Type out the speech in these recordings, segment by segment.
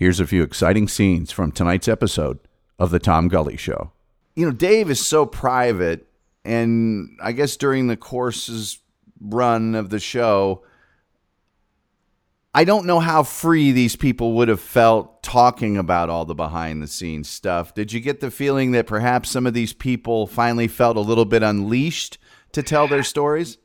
Here's a few exciting scenes from tonight's episode of The Tom Gully Show. You know, Dave is so private, and I guess during the course's run of the show, I don't know how free these people would have felt talking about all the behind the scenes stuff. Did you get the feeling that perhaps some of these people finally felt a little bit unleashed to tell their stories?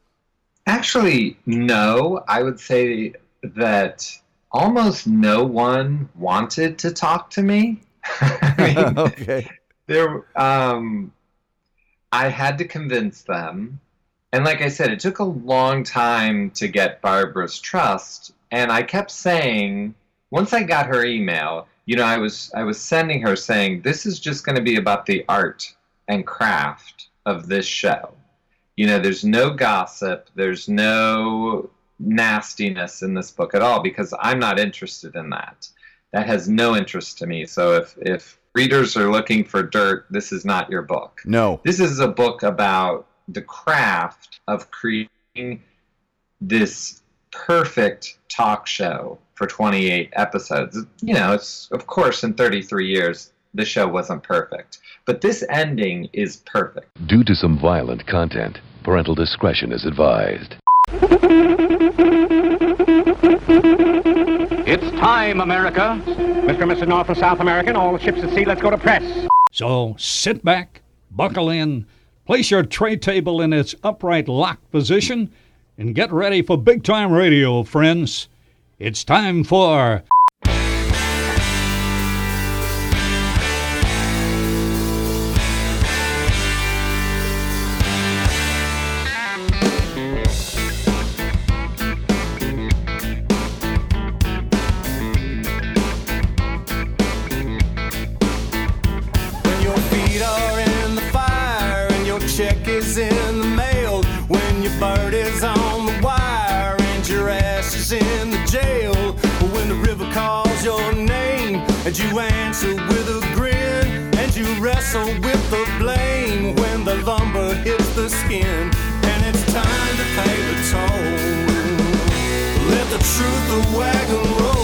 Actually, no. I would say that almost no one wanted to talk to me. I mean, okay. There, um, I had to convince them, and like I said, it took a long time to get Barbara's trust. And I kept saying, once I got her email, you know, I was I was sending her saying, this is just going to be about the art and craft of this show. You know, there's no gossip, there's no nastiness in this book at all because I'm not interested in that. That has no interest to me. So if if readers are looking for dirt, this is not your book. No. This is a book about the craft of creating this perfect talk show for 28 episodes. You know, it's of course in 33 years the show wasn't perfect, but this ending is perfect. Due to some violent content, parental discretion is advised. It's time, America. Mr. and Mrs. North and South American, all the ships at sea, let's go to press. So sit back, buckle in, place your tray table in its upright lock position, and get ready for big time radio, friends. It's time for. Wrestle with the blame when the lumber hits the skin. And it's time to pay the toll. Let the truth wagon roll.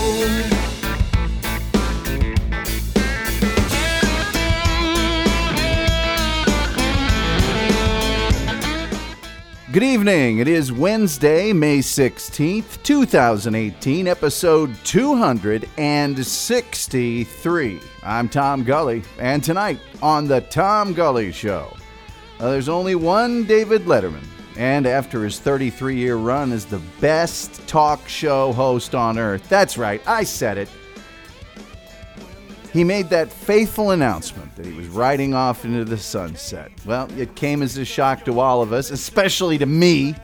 Good evening. It is Wednesday, May 16th, 2018, episode 263. I'm Tom Gully, and tonight on The Tom Gully Show, uh, there's only one David Letterman, and after his 33 year run as the best talk show host on earth, that's right, I said it. He made that faithful announcement that he was riding off into the sunset. Well, it came as a shock to all of us, especially to me.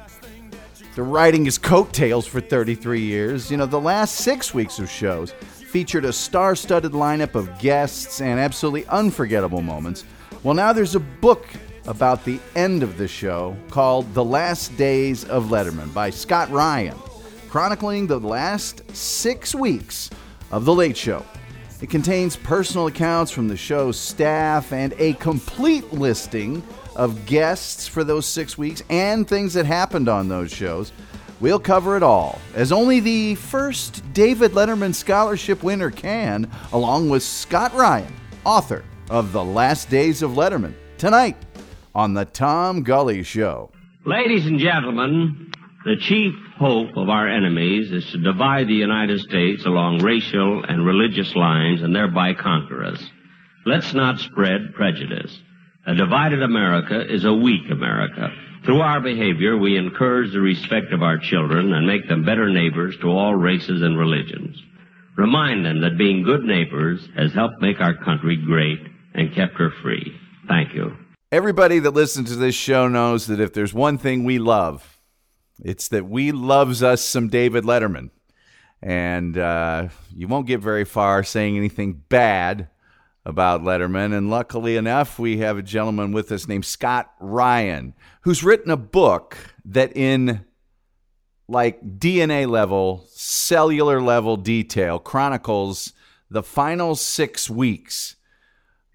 The riding his coattails for 33 years. You know, the last six weeks of shows featured a star studded lineup of guests and absolutely unforgettable moments. Well, now there's a book about the end of the show called The Last Days of Letterman by Scott Ryan, chronicling the last six weeks of The Late Show. It contains personal accounts from the show's staff and a complete listing of guests for those six weeks and things that happened on those shows. We'll cover it all, as only the first David Letterman Scholarship winner can, along with Scott Ryan, author of The Last Days of Letterman, tonight on The Tom Gully Show. Ladies and gentlemen, the chief hope of our enemies is to divide the United States along racial and religious lines and thereby conquer us. Let's not spread prejudice. A divided America is a weak America. Through our behavior, we encourage the respect of our children and make them better neighbors to all races and religions. Remind them that being good neighbors has helped make our country great and kept her free. Thank you. Everybody that listens to this show knows that if there's one thing we love, it's that we loves us some David Letterman. And uh, you won't get very far saying anything bad about Letterman. And luckily enough, we have a gentleman with us named Scott Ryan, who's written a book that, in like DNA level, cellular level detail, chronicles the final six weeks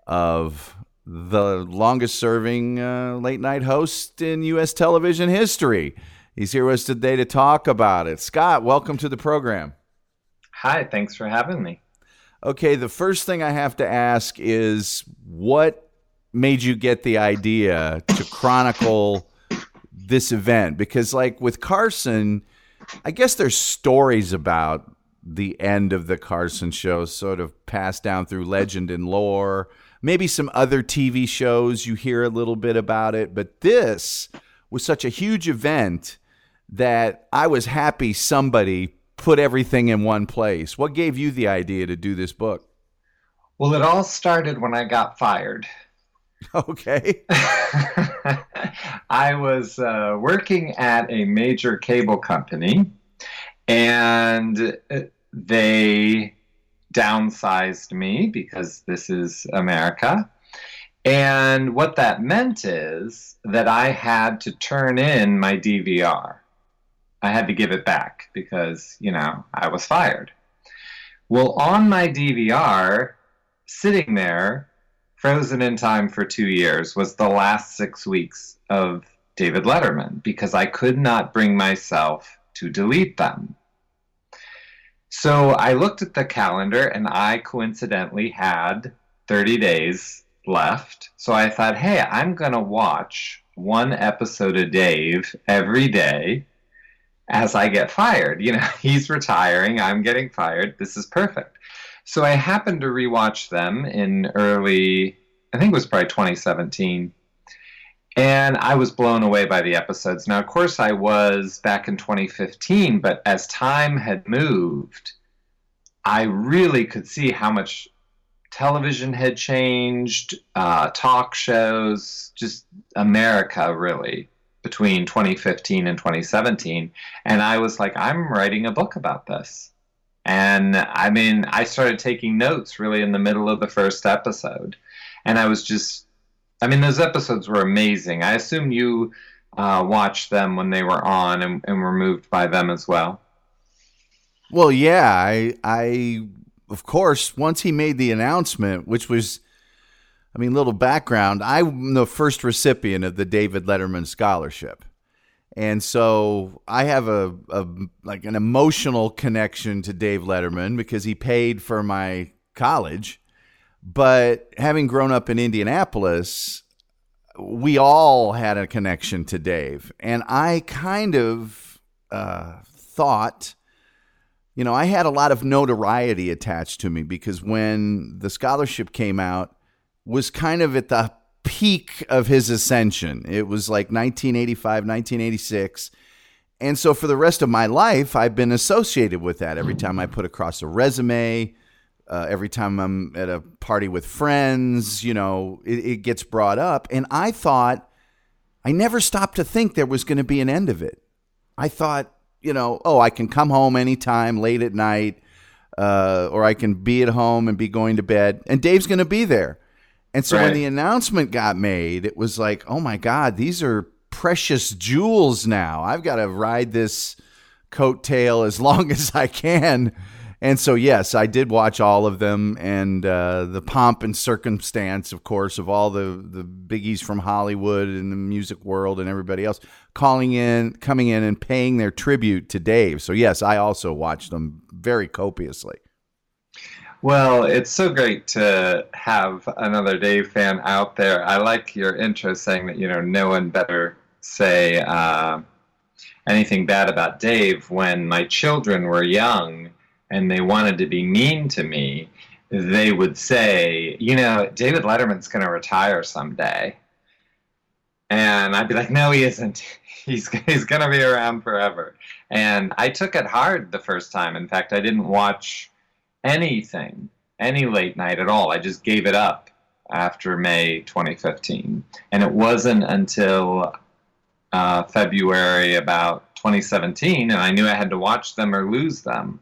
of the longest serving uh, late night host in U.S. television history. He's here with us today to talk about it. Scott, welcome to the program. Hi, thanks for having me. Okay, the first thing I have to ask is what made you get the idea to chronicle this event? Because, like with Carson, I guess there's stories about the end of the Carson show, sort of passed down through legend and lore. Maybe some other TV shows you hear a little bit about it, but this was such a huge event that I was happy somebody put everything in one place. What gave you the idea to do this book? Well, it all started when I got fired. Okay. I was uh, working at a major cable company, and they downsized me because this is America. And what that meant is that I had to turn in my DVR. I had to give it back because, you know, I was fired. Well, on my DVR, sitting there, frozen in time for two years, was the last six weeks of David Letterman because I could not bring myself to delete them. So I looked at the calendar and I coincidentally had 30 days left. So I thought, hey, I'm going to watch one episode of Dave every day as I get fired. You know, he's retiring, I'm getting fired. This is perfect. So I happened to rewatch them in early, I think it was probably 2017. And I was blown away by the episodes. Now, of course, I was back in 2015, but as time had moved, I really could see how much television had changed, uh, talk shows, just America, really between 2015 and 2017 and i was like i'm writing a book about this. And i mean i started taking notes really in the middle of the first episode. And i was just i mean those episodes were amazing. I assume you uh, watched them when they were on and, and were moved by them as well. Well yeah i i of course once he made the announcement which was I mean, little background. I'm the first recipient of the David Letterman Scholarship. And so I have a, a like an emotional connection to Dave Letterman because he paid for my college. But having grown up in Indianapolis, we all had a connection to Dave. And I kind of uh, thought, you know, I had a lot of notoriety attached to me because when the scholarship came out, was kind of at the peak of his ascension. It was like 1985, 1986. And so for the rest of my life, I've been associated with that. Every time I put across a resume, uh, every time I'm at a party with friends, you know, it, it gets brought up. And I thought, I never stopped to think there was going to be an end of it. I thought, you know, oh, I can come home anytime late at night, uh, or I can be at home and be going to bed, and Dave's going to be there. And so right. when the announcement got made, it was like, oh my God, these are precious jewels now. I've got to ride this coattail as long as I can. And so, yes, I did watch all of them, and uh, the pomp and circumstance, of course, of all the the biggies from Hollywood and the music world and everybody else calling in, coming in, and paying their tribute to Dave. So, yes, I also watched them very copiously. Well, it's so great to have another Dave fan out there. I like your intro saying that, you know, no one better say uh, anything bad about Dave when my children were young and they wanted to be mean to me. They would say, you know, David Letterman's going to retire someday. And I'd be like, no, he isn't. He's, he's going to be around forever. And I took it hard the first time. In fact, I didn't watch anything, any late night at all. I just gave it up after May 2015. And it wasn't until uh, February about 2017, and I knew I had to watch them or lose them,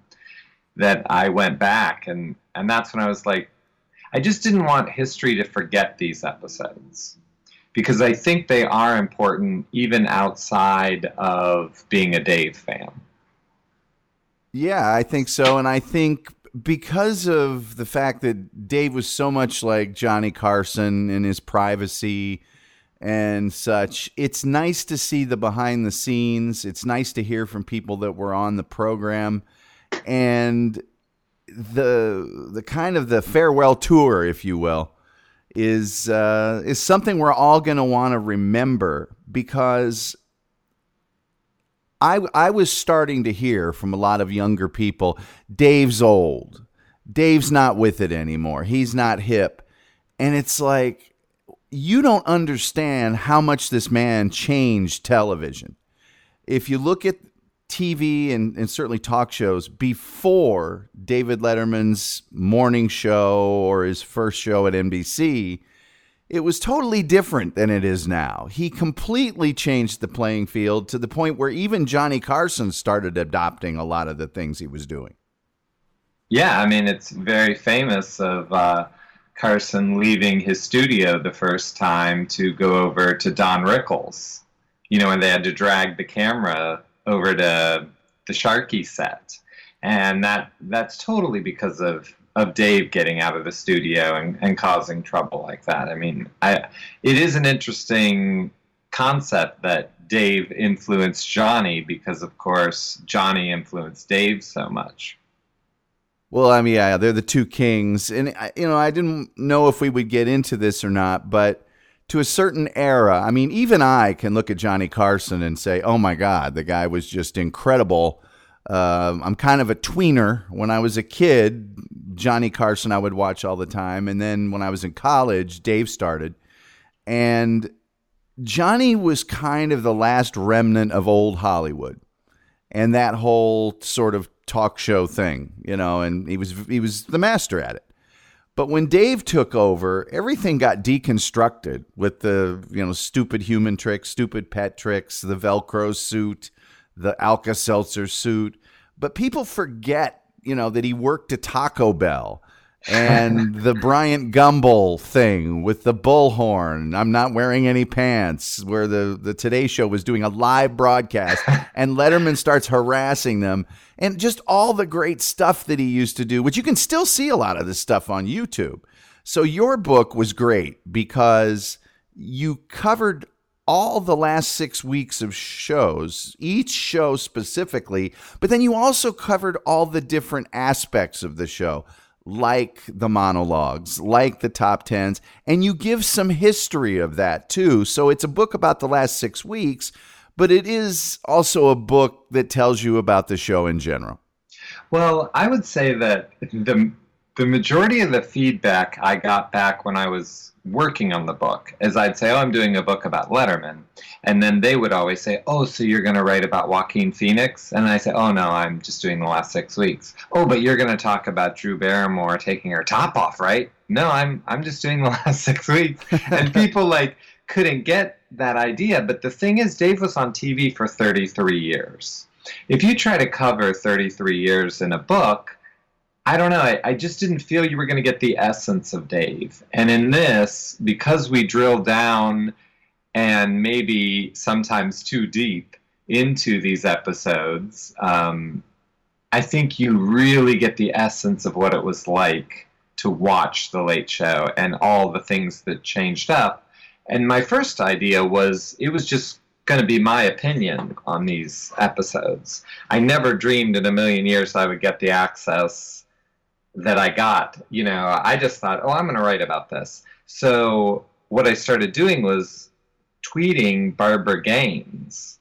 that I went back. And, and that's when I was like, I just didn't want history to forget these episodes because I think they are important even outside of being a Dave fan. Yeah, I think so. And I think because of the fact that Dave was so much like Johnny Carson in his privacy and such, it's nice to see the behind the scenes. It's nice to hear from people that were on the program. And the the kind of the farewell tour, if you will, is uh, is something we're all going to want to remember because I I was starting to hear from a lot of younger people, Dave's old, Dave's not with it anymore, he's not hip, and it's like you don't understand how much this man changed television. If you look at TV and, and certainly talk shows before David Letterman's morning show or his first show at NBC, it was totally different than it is now. He completely changed the playing field to the point where even Johnny Carson started adopting a lot of the things he was doing. Yeah, I mean, it's very famous of uh, Carson leaving his studio the first time to go over to Don Rickles. You know, and they had to drag the camera over to the Sharkey set, and that that's totally because of of Dave getting out of the studio and, and causing trouble like that. I mean, I it is an interesting concept that Dave influenced Johnny because, of course, Johnny influenced Dave so much. Well, I mean, yeah, they're the two kings, and you know, I didn't know if we would get into this or not, but to a certain era. I mean, even I can look at Johnny Carson and say, "Oh my God, the guy was just incredible." Uh, I'm kind of a tweener. When I was a kid, Johnny Carson I would watch all the time, and then when I was in college, Dave started, and Johnny was kind of the last remnant of old Hollywood, and that whole sort of talk show thing, you know. And he was he was the master at it. But when Dave took over, everything got deconstructed with the you know stupid human tricks, stupid pet tricks, the Velcro suit, the Alka Seltzer suit. But people forget, you know, that he worked at Taco Bell and the Bryant Gumbel thing with the bullhorn. I'm not wearing any pants. Where the the Today Show was doing a live broadcast, and Letterman starts harassing them, and just all the great stuff that he used to do, which you can still see a lot of this stuff on YouTube. So your book was great because you covered all the last six weeks of shows, each show specifically, but then you also covered all the different aspects of the show like the monologues, like the top tens, and you give some history of that too. So it's a book about the last six weeks, but it is also a book that tells you about the show in general. Well, I would say that the the majority of the feedback I got back when I was working on the book is I'd say, "Oh, I'm doing a book about Letterman," and then they would always say, "Oh, so you're going to write about Joaquin Phoenix?" And I say, "Oh no, I'm just doing the last six weeks." Oh, but you're going to talk about Drew Barrymore taking her top off, right? No, I'm I'm just doing the last six weeks, and people like couldn't get that idea. But the thing is, Dave was on TV for 33 years. If you try to cover 33 years in a book, I don't know. I, I just didn't feel you were going to get the essence of Dave. And in this, because we drill down and maybe sometimes too deep into these episodes, um, I think you really get the essence of what it was like to watch The Late Show and all the things that changed up. And my first idea was it was just going to be my opinion on these episodes. I never dreamed in a million years I would get the access that I got. You know, I just thought, oh, I'm going to write about this. So what I started doing was tweeting Barbara Gaines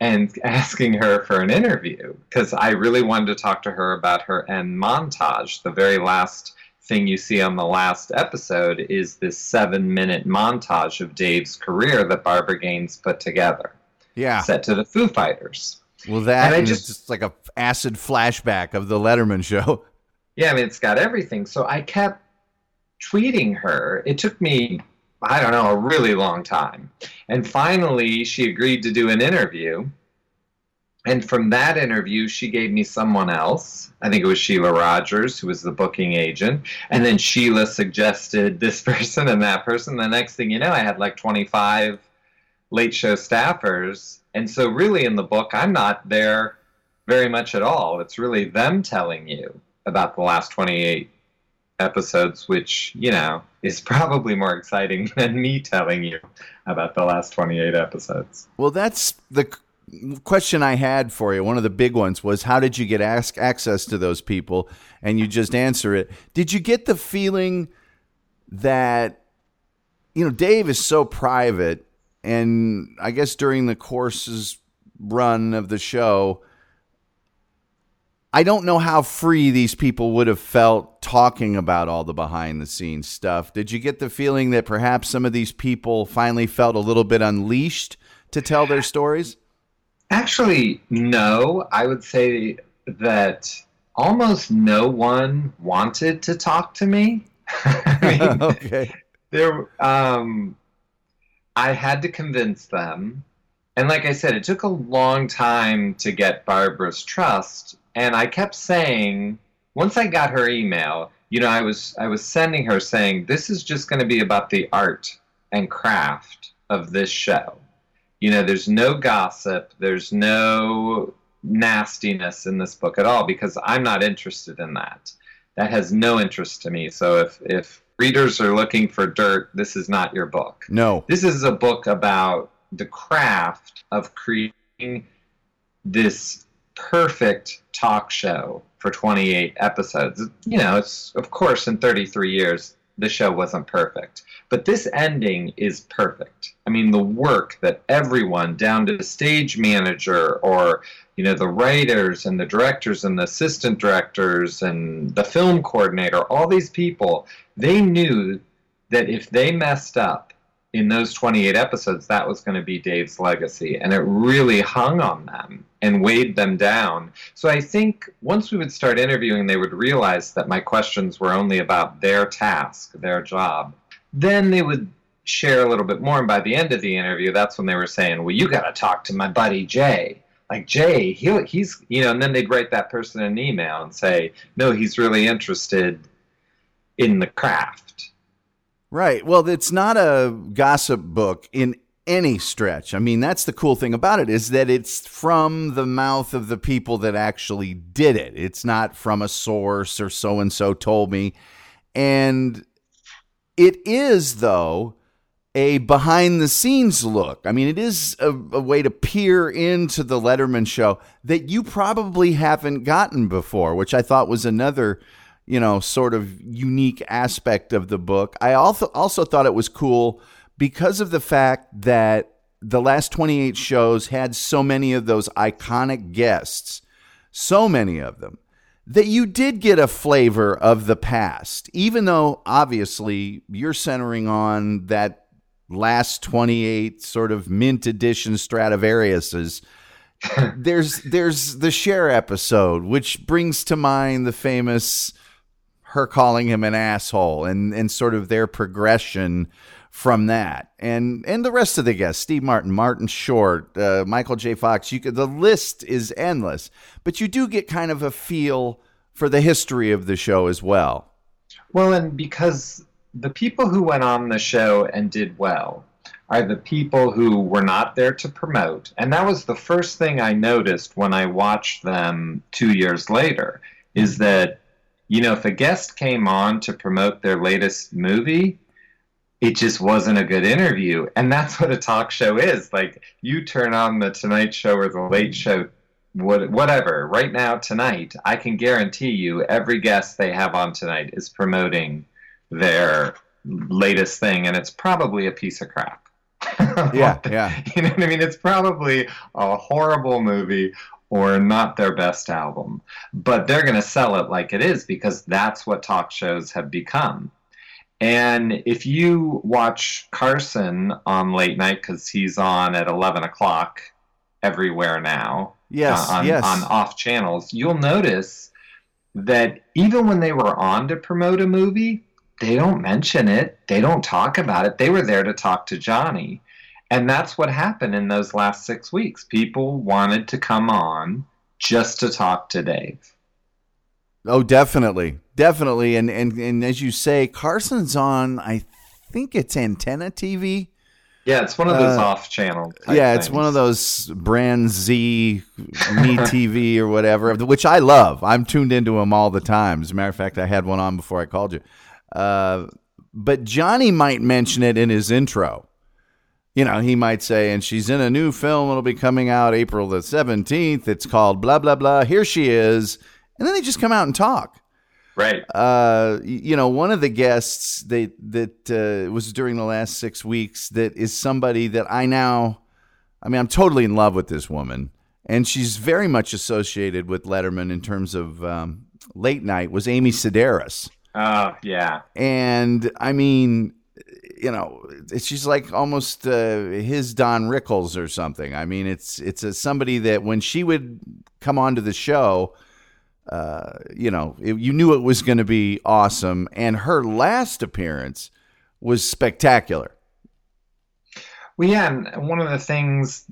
and asking her for an interview because I really wanted to talk to her about her end montage. The very last thing you see on the last episode is this seven minute montage of Dave's career that Barbara Gaines put together. Yeah. Set to the Foo Fighters. Well, that and I just, just like a acid flashback of the Letterman show. Yeah, I mean, it's got everything. So I kept tweeting her. It took me, I don't know, a really long time. And finally, she agreed to do an interview. And from that interview, she gave me someone else. I think it was Sheila Rogers, who was the booking agent. And then Sheila suggested this person and that person. The next thing you know, I had like 25 late show staffers. And so, really, in the book, I'm not there very much at all. It's really them telling you about the last 28 episodes, which, you know, is probably more exciting than me telling you about the last 28 episodes. Well, that's the question I had for you, one of the big ones was how did you get ask, access to those people? And you just answer it. Did you get the feeling that you know Dave is so private, and I guess during the course's run of the show, I don't know how free these people would have felt talking about all the behind the scenes stuff. Did you get the feeling that perhaps some of these people finally felt a little bit unleashed to tell their stories? Actually, no. I would say that almost no one wanted to talk to me. I mean, okay. there um I had to convince them. And like I said, it took a long time to get Barbara's trust, and I kept saying once I got her email, you know, I was I was sending her saying this is just going to be about the art and craft of this show. You know, there's no gossip, there's no nastiness in this book at all because I'm not interested in that. That has no interest to me. So if if readers are looking for dirt, this is not your book. No. This is a book about the craft of creating this perfect talk show for 28 episodes. You know, it's of course in 33 years the show wasn't perfect, but this ending is perfect. I mean, the work that everyone down to the stage manager or you know the writers and the directors and the assistant directors and the film coordinator, all these people, they knew that if they messed up in those 28 episodes, that was going to be Dave's legacy. And it really hung on them and weighed them down. So I think once we would start interviewing, they would realize that my questions were only about their task, their job. Then they would share a little bit more. And by the end of the interview, that's when they were saying, Well, you got to talk to my buddy Jay. Like Jay, he, he's, you know, and then they'd write that person an email and say, No, he's really interested in the craft. Right. Well, it's not a gossip book in any stretch. I mean, that's the cool thing about it is that it's from the mouth of the people that actually did it. It's not from a source or so and so told me. And it is though a behind the scenes look. I mean, it is a, a, way to peer into the Letterman show that you probably haven't gotten before, which I thought was another you know, sort of unique aspect of the book. I also also thought it was cool because of the fact that the last 28 shows had so many of those iconic guests, so many of them, that you did get a flavor of the past, even though obviously you're centering on that last 28 sort of mint edition Stradivariuses. there's there's the Cher episode, which brings to mind the famous her calling him an asshole and and sort of their progression from that. And and the rest of the guests steve martin martin short uh, michael j. Fox you could the list is endless but you do get kind of a feel for the history of the show as well. Well and because the people who went on the show and did well are the people who were not there to promote. And that was the first thing i noticed when i watched them two years later is that you know, if a guest came on to promote their latest movie, it just wasn't a good interview. And that's what a talk show is. Like, you turn on the Tonight Show or the Late Show, whatever, right now, tonight, I can guarantee you every guest they have on tonight is promoting their latest thing, and it's probably a piece of crap. yeah, yeah. You know what I mean? It's probably a horrible movie or not their best album, but they're going to sell it like it is because that's what talk shows have become. And if you watch Carson on late night, because he's on at 11 o'clock everywhere now, yes, uh, on, yes. on off channels, you'll notice that even when they were on to promote a movie, they don't mention it, they don't talk about it. They were there to talk to Johnny. And that's what happened in those last six weeks. People wanted to come on just to talk to Dave. Oh, definitely. Definitely. And and, and as you say, Carson's on, I think it's Antenna TV. Yeah, it's one of those uh, off channel. Yeah, things. it's one of those brand Z, Me TV or whatever, which I love. I'm tuned into them all the time. As a matter of fact, I had one on before I called you. Uh, but Johnny might mention it in his intro you know, he might say, and she's in a new film. It'll be coming out April the 17th. It's called blah, blah, blah. Here she is. And then they just come out and talk. Right. Uh, you know, one of the guests that, that uh, was during the last six weeks that is somebody that I now, I mean, I'm totally in love with this woman. And she's very much associated with Letterman in terms of um, late night, was Amy Sedaris Oh, yeah. and I mean, you know, she's like almost uh, his Don Rickles or something. I mean, it's it's a, somebody that when she would come onto the show, uh, you know, it, you knew it was going to be awesome. And her last appearance was spectacular. Well, yeah, and one of the things,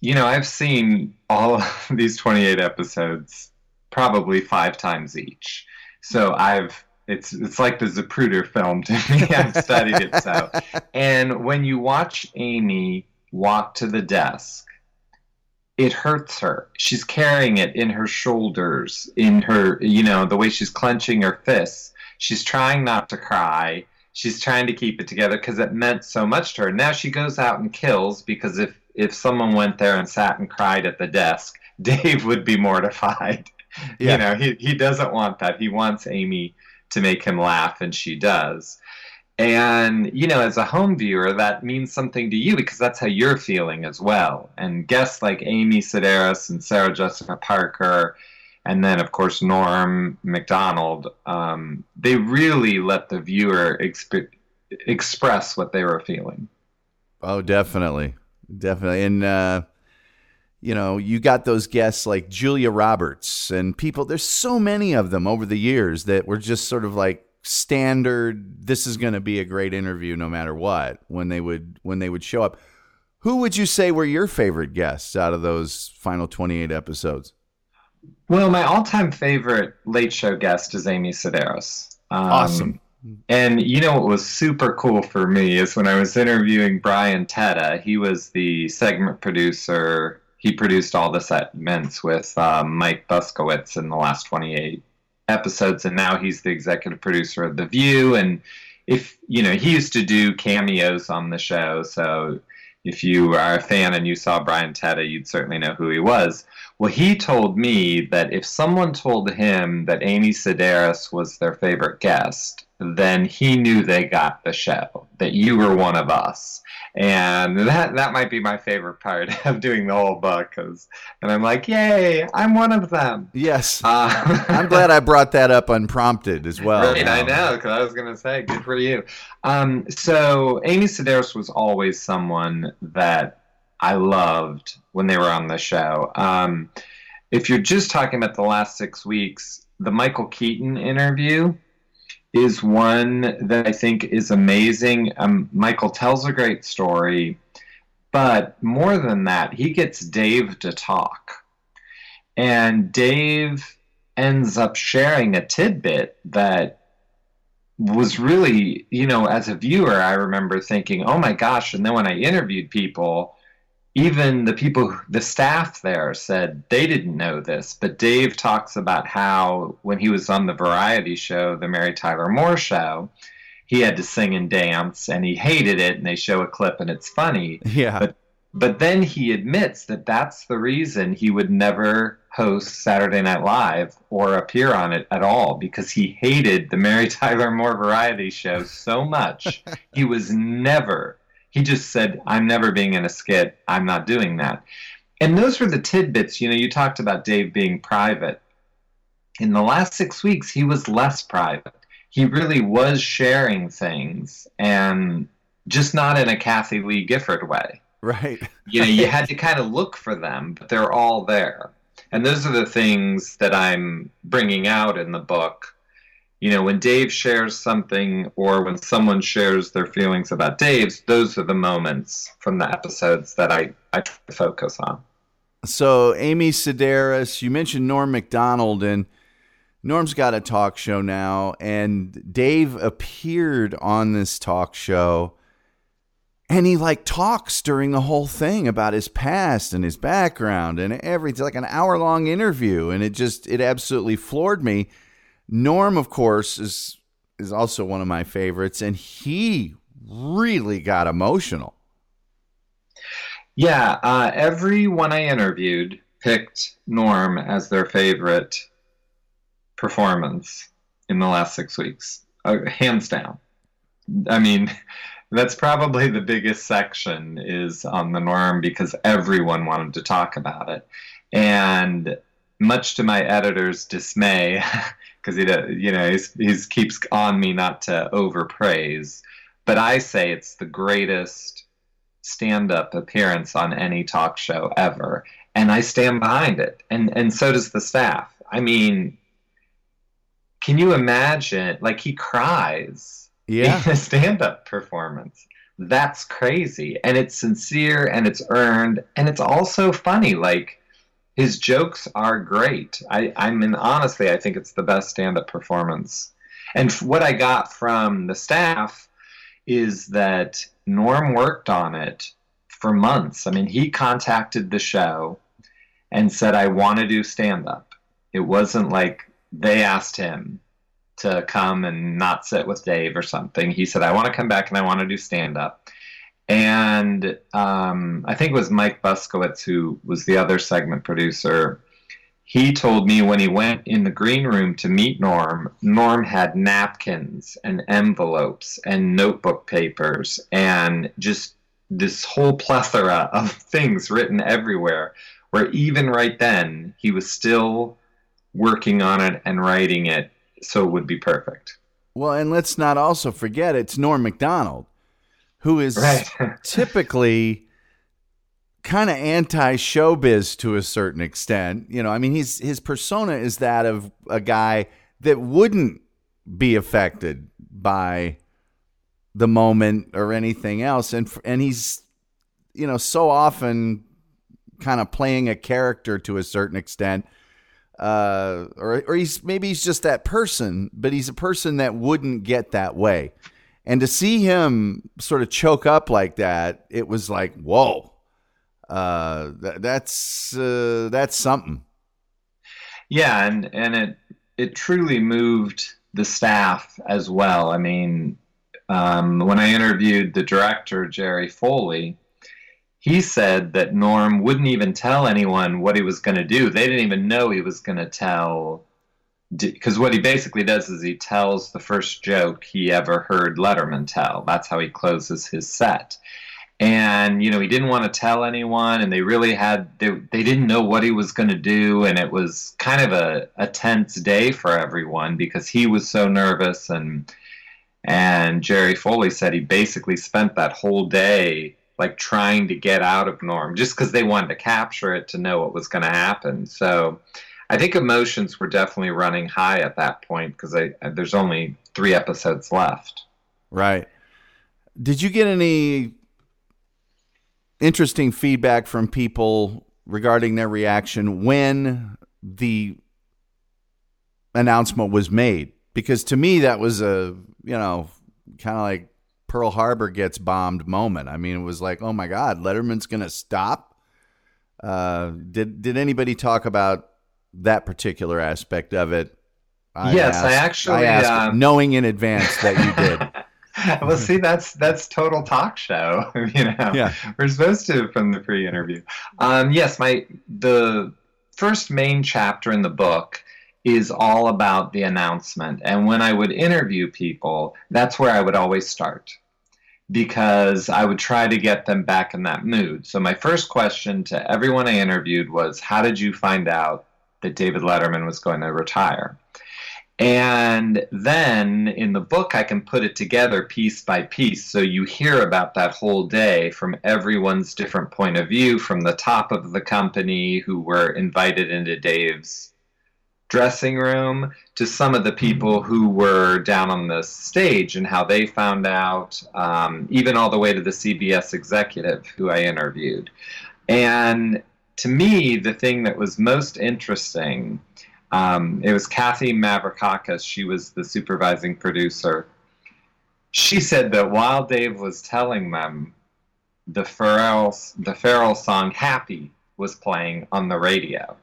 you know, I've seen all of these 28 episodes probably five times each. So I've it's it's like the Zapruder film to me. I've studied it so. And when you watch Amy walk to the desk, it hurts her. She's carrying it in her shoulders, in her, you know, the way she's clenching her fists. She's trying not to cry. She's trying to keep it together because it meant so much to her. Now she goes out and kills because if if someone went there and sat and cried at the desk, Dave would be mortified. Yeah. You know, he he doesn't want that. He wants Amy to make him laugh, and she does. And, you know, as a home viewer, that means something to you because that's how you're feeling as well. And guests like Amy Sedaris and Sarah Jessica Parker, and then, of course, Norm Macdonald, um, they really let the viewer exp- express what they were feeling. Oh, definitely, definitely, and uh, you know, you got those guests like Julia Roberts and people. There's so many of them over the years that were just sort of like standard. This is going to be a great interview, no matter what. When they would when they would show up, who would you say were your favorite guests out of those final 28 episodes? Well, my all time favorite late show guest is Amy Sedaris. Um, Awesome. And you know what was super cool for me is when I was interviewing Brian Teta, he was the segment producer. He produced all the segments with um, Mike Buskowitz in the last 28 episodes, and now he's the executive producer of The View. And if, you know, he used to do cameos on the show. So if you are a fan and you saw Brian Teta, you'd certainly know who he was. Well, he told me that if someone told him that Amy Sedaris was their favorite guest, then he knew they got the show, that you were one of us. And that that might be my favorite part of doing the whole book cause, and I'm like, yay, I'm one of them. Yes, Uh, I'm glad I brought that up unprompted as well. Right, I know, because I was going to say, good for you. Um, so, Amy Sedaris was always someone that I loved when they were on the show. Um, if you're just talking about the last six weeks, the Michael Keaton interview is one that I think is amazing. Um, Michael tells a great story, but more than that, he gets Dave to talk. And Dave ends up sharing a tidbit that was really, you know, as a viewer, I remember thinking, oh my gosh. And then when I interviewed people, even the people, the staff there said they didn't know this. But Dave talks about how when he was on the variety show, the Mary Tyler Moore show, he had to sing and dance and he hated it. And they show a clip and it's funny. Yeah. But but then he admits that that's the reason he would never host Saturday Night Live or appear on it at all because he hated the Mary Tyler Moore variety show so much. he was never, he just said, I'm never being in a skit. I'm not doing that. And those were the tidbits. You know, you talked about Dave being private. In the last six weeks, he was less private. He really was sharing things and just not in a Kathie Lee Gifford way right. you know you had to kind of look for them but they're all there and those are the things that i'm bringing out in the book you know when dave shares something or when someone shares their feelings about dave's those are the moments from the episodes that i i focus on So Amy Sedaris, you mentioned Norm Macdonald, and Norm's got a talk show now, and Dave appeared on this talk show, and he like talks during the whole thing about his past and his background and everything, like an hour long interview, and it just it absolutely floored me. Norm, of course, is is also one of my favorites, and he really got emotional. Yeah, uh, everyone I interviewed picked Norm as their favorite performance in the last six weeks, uh, hands down. I mean, that's probably the biggest section is on the Norm because everyone wanted to talk about it, and much to my editor's dismay, because he, you know, he's, he's keeps on me not to overpraise, but I say it's the greatest stand-up appearance on any talk show ever, and I stand behind it, and and so does the staff. I mean, can you imagine? Like he cries Yeah. in a stand-up performance. That's crazy, and it's sincere, and it's earned, and it's also funny. Like his jokes are great. I, I mean, honestly, I think it's the best stand-up performance. And what I got from the staff is that Norm worked on it for months. I mean, he contacted the show and said, "I want to do stand-up." It wasn't like they asked him to come and not sit with Dave or something. He said, I want to come back and I want to do stand up. And um, I think it was Mike Buskowitz, who was the other segment producer. He told me when he went in the green room to meet Norm, Norm had napkins and envelopes and notebook papers and just this whole plethora of things written everywhere. Where even right then, he was still working on it and writing it so it would be perfect. Well, and let's not also forget it's Norm Macdonald, who is Right. typically kind of anti showbiz to a certain extent. You know, I mean, he's his persona is that of a guy that wouldn't be affected by the moment or anything else, and and he's you know so often kind of playing a character to a certain extent. Uh, or, or he's maybe he's just that person, but he's a person that wouldn't get that way. And to see him sort of choke up like that, it was like, whoa, uh, that, that's uh, that's something. Yeah, and and it it truly moved the staff as well. I mean, um, when I interviewed the director Jerry Foley, he said that Norm wouldn't even tell anyone what he was going to do. They didn't even know he was going to tell. Because what he basically does is he tells the first joke he ever heard Letterman tell. That's how he closes his set. And you know he didn't want to tell anyone, and they really had they, they didn't know what he was going to do, and it was kind of a, a tense day for everyone because he was so nervous, and and Jerry Foley said he basically spent that whole day like trying to get out of Norm just because they wanted to capture it to know what was going to happen. So I think emotions were definitely running high at that point because there's only three episodes left. Right. Did you get any interesting feedback from people regarding their reaction when the announcement was made? Because to me, that was a, you know, kind of like Pearl Harbor gets bombed moment. I mean, it was like, oh my God, Letterman's going to stop. Uh, did did anybody talk about that particular aspect of it? Yes, I actually, I asked, um, knowing in advance that you did. well, see, that's that's total talk show. You know, Yeah. we're supposed to from the pre-interview. Um, yes, my the first main chapter in the book is all about the announcement, and when I would interview people, that's where I would always start because I would try to get them back in that mood. So my first question to everyone I interviewed was, "How did you find out that David Letterman was going to retire?" And then in the book, I can put it together piece by piece. So you hear about that whole day from everyone's different point of view, from the top of the company who were invited into Dave's dressing room to some of the people who were down on the stage and how they found out, um, even all the way to the CBS executive who I interviewed. And to me, the thing that was most interesting um, it was Kathy Mavrikakis. She was the supervising producer. She said that while Dave was telling them, the Pharrell, the Pharrell song "Happy" was playing on the radio,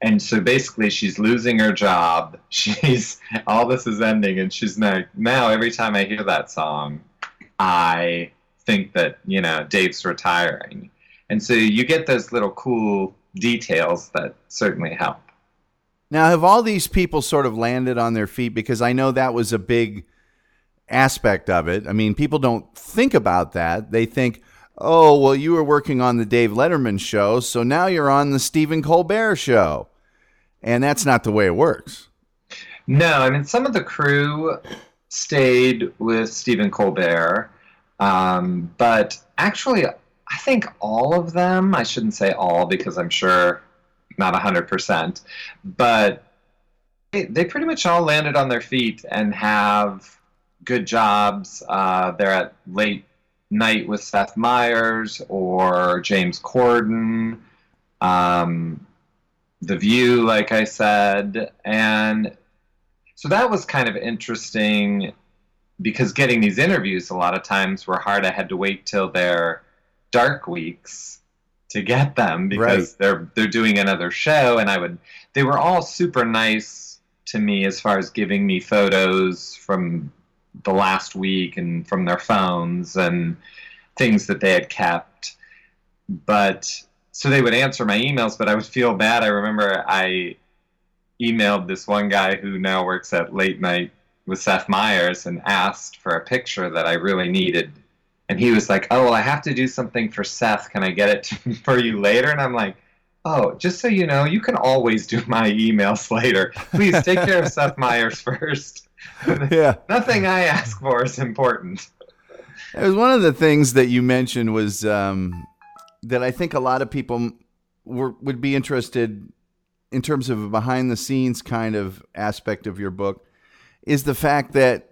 and so basically she's losing her job. She's all this is ending, and she's now now every time I hear that song, I think that you know Dave's retiring. And so you get those little cool details that certainly help. Now, have all these people sort of landed on their feet? Because I know that was a big aspect of it. I mean, people don't think about that. They think, oh, well, you were working on the Dave Letterman show, so now you're on the Stephen Colbert show. And that's not the way it works. No, I mean, some of the crew stayed with Stephen Colbert, um, but actually, I think all of them, I shouldn't say all because I'm sure not 100%, but they, they pretty much all landed on their feet and have good jobs. Uh, they're at late night with Seth Meyers or James Corden, um, The View, like I said. And so that was kind of interesting because getting these interviews a lot of times were hard. I had to wait till their dark weeks to get them because Right. they're they're doing another show and I would they were all super nice to me as far as giving me photos from the last week and from their phones and things that they had kept but so they would answer my emails but I would feel bad I remember I emailed this one guy who now works at late night with Seth Meyers and asked for a picture that I really needed and he was like, "Oh, well, I have to do something for Seth. Can I get it for you later?" And I'm like, "Oh, just so you know, you can always do my emails later. Please take care of Seth Meyers first. Yeah. Nothing I ask for is important." It was one of the things that you mentioned was um, that I think a lot of people were, would be interested in terms of a behind the scenes kind of aspect of your book is the fact that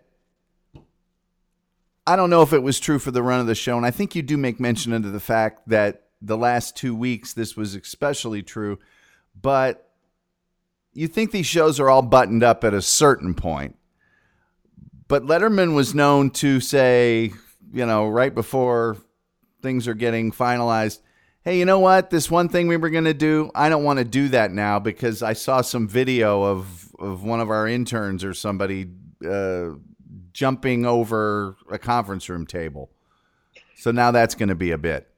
I don't know if it was true for the run of the show, and I think you do make mention of the fact that the last two weeks this was especially true, but you think these shows are all buttoned up at a certain point. But Letterman was known to say, you know, right before things are getting finalized, hey, you know what? This one thing we were going to do, I don't want to do that now because I saw some video of, of one of our interns or somebody uh, jumping over a conference room table. So now that's going to be a bit.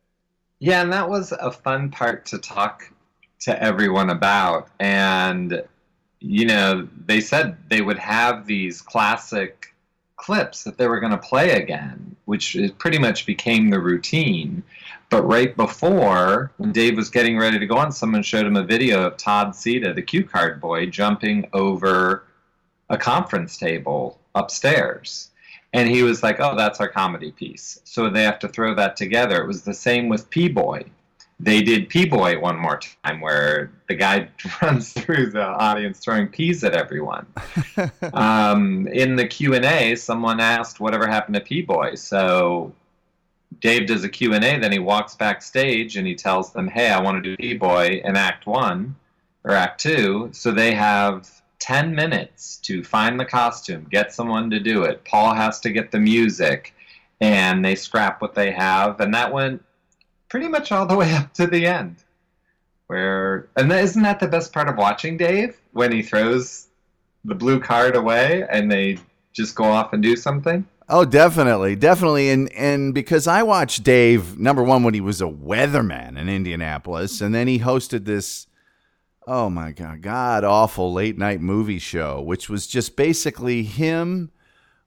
Yeah, and that was a fun part to talk to everyone about. And, you know, they said they would have these classic clips that they were going to play again, which pretty much became the routine. But right before, when Dave was getting ready to go on, someone showed him a video of Todd Sita, the cue card boy, jumping over a conference table upstairs. And he was like, oh, that's our comedy piece. So they have to throw that together. It was the same with Pea Boy. They did Pea Boy one more time where the guy runs through the audience throwing peas at everyone. um, in the Q&A, someone asked whatever happened to Pea Boy. So Dave does a Q&A, then he walks backstage and he tells them, hey, I want to do Pea Boy in Act 1 or Act 2. So they have 10 minutes to find the costume, get someone to do it. Paul has to get the music, and they scrap what they have. And that went pretty much all the way up to the end. Where, and that, isn't that the best part of watching Dave? When he throws the blue card away and they just go off and do something? Oh, definitely, definitely, and and because I watched Dave number one when he was a weatherman in Indianapolis, and then he hosted this, oh my god, god awful late night movie show, which was just basically him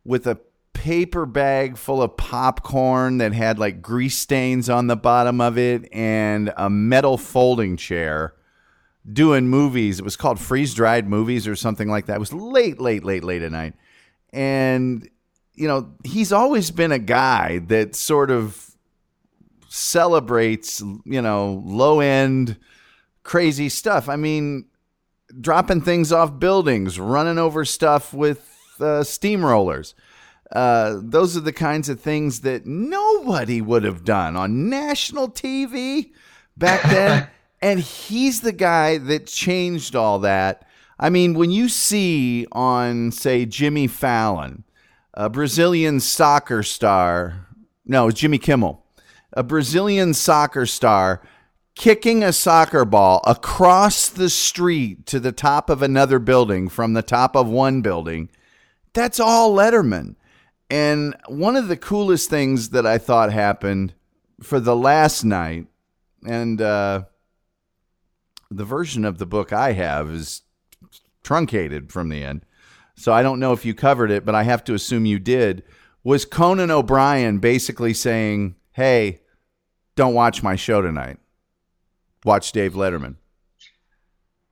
with a paper bag full of popcorn that had like grease stains on the bottom of it and a metal folding chair doing movies. It was called freeze dried movies or something like that. It was late, late, late, late at night. And, you know, he's always been a guy that sort of celebrates, you know, low end, crazy stuff. I mean, dropping things off buildings, running over stuff with uh, steamrollers. Uh, those are the kinds of things that nobody would have done on national TV back then. and he's the guy that changed all that. I mean, when you see on, say, Jimmy Fallon, a Brazilian soccer star, no, it's Jimmy Kimmel, a Brazilian soccer star kicking a soccer ball across the street to the top of another building from the top of one building, that's all Letterman. And one of the coolest things that I thought happened for the last night and uh, the version of the book I have is truncated from the end. So I don't know if you covered it, but I have to assume you did. Was Conan O'Brien basically saying, "Hey, don't watch my show tonight. Watch Dave Letterman."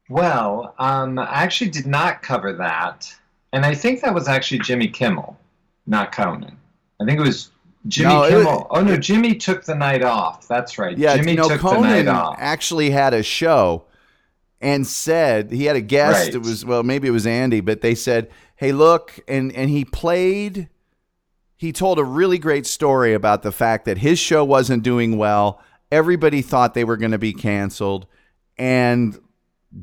Well, um, I actually did not cover that, and I think that was actually Jimmy Kimmel, not Conan. I think it was Jimmy No, Kimmel. oh no, Jimmy took the night off. That's right. Yeah, Jimmy know, took the night Conan off. actually had a show and said he had a guest. Right. It was well, maybe it was Andy, but they said, "Hey, look," and and he played. He told a really great story about the fact that his show wasn't doing well. Everybody thought they were going to be canceled, and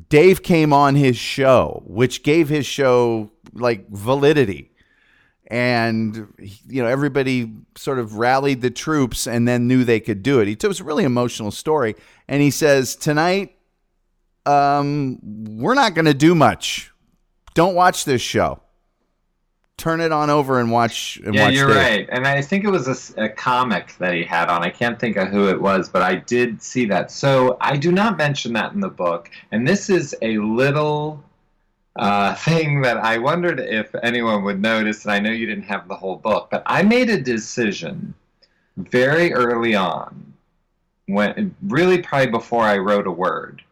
Dave came on his show, which gave his show like validity and you know everybody sort of rallied the troops and then knew they could do it. It was a really emotional story, and he says tonight, um, we're not going to do much. Don't watch this show. Turn it on over and watch. And yeah, watch you're Dave. right. And I think it was a comic that he had on. I can't think of who it was, but I did see that. So I do not mention that in the book. And this is a little uh, thing that I wondered if anyone would notice. And I know you didn't have the whole book, but I made a decision very early on, when really probably before I wrote a word,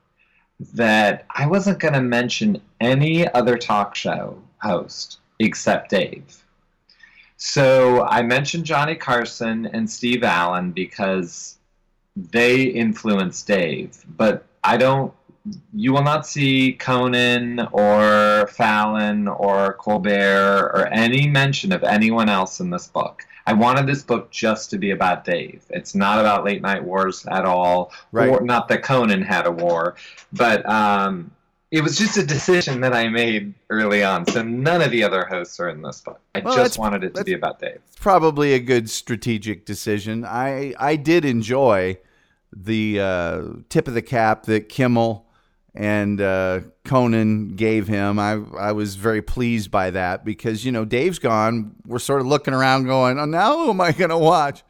that I wasn't going to mention any other talk show host except Dave. So I mentioned Johnny Carson and Steve Allen because they influenced Dave, but I don't. You will not see Conan or Fallon or Colbert or any mention of anyone else in this book. I wanted this book just to be about Dave. It's not about late night wars at all, Right. or not that Conan had a war, but um, it was just a decision that I made early on. So none of the other hosts are in this book. I Well, just wanted it to be about Dave. It's probably a good strategic decision. I I did enjoy the uh, tip of the cap that Kimmel and uh, Conan gave him. I I was very pleased by that because you know Dave's gone. We're sort of looking around, going, "Oh, now who am I going to watch?"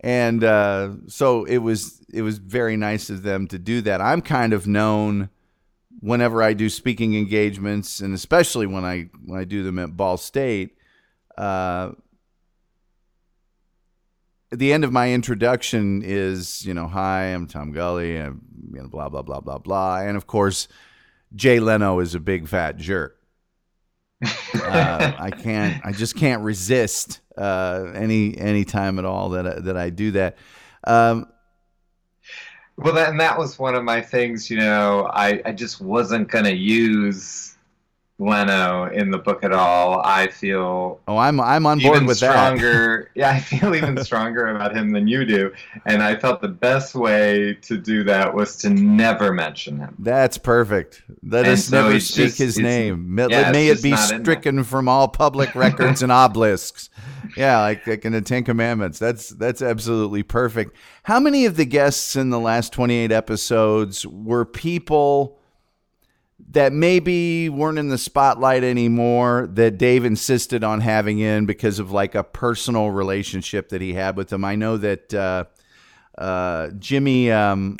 And uh, so it was it was very nice of them to do that. I'm kind of known whenever I do speaking engagements, and especially when I when I do them at Ball State. Uh, at the end of my introduction is, you know, hi, I'm Tom Gully, and you know, blah blah blah blah blah, and of course, Jay Leno is a big fat jerk. uh, I can't, I just can't resist uh, any any time at all that I, that I do that. Um, Well, that, and that was one of my things. You know, I, I just wasn't going to use Leno in the book at all. I feel oh, I'm I'm on board with that. stronger. yeah, I feel even stronger about him than you do. And I felt the best way to do that was to never mention him. That's perfect. Let And us so never speak just- his name. May, yeah, may it be just not in there. stricken from all public records and obelisks. Yeah, like, like in the Ten Commandments. That's that's absolutely perfect. How many of the guests in the last twenty eight episodes were people that maybe weren't in the spotlight anymore that Dave insisted on having in because of like a personal relationship that he had with them? I know that uh, uh, Jimmy. Um,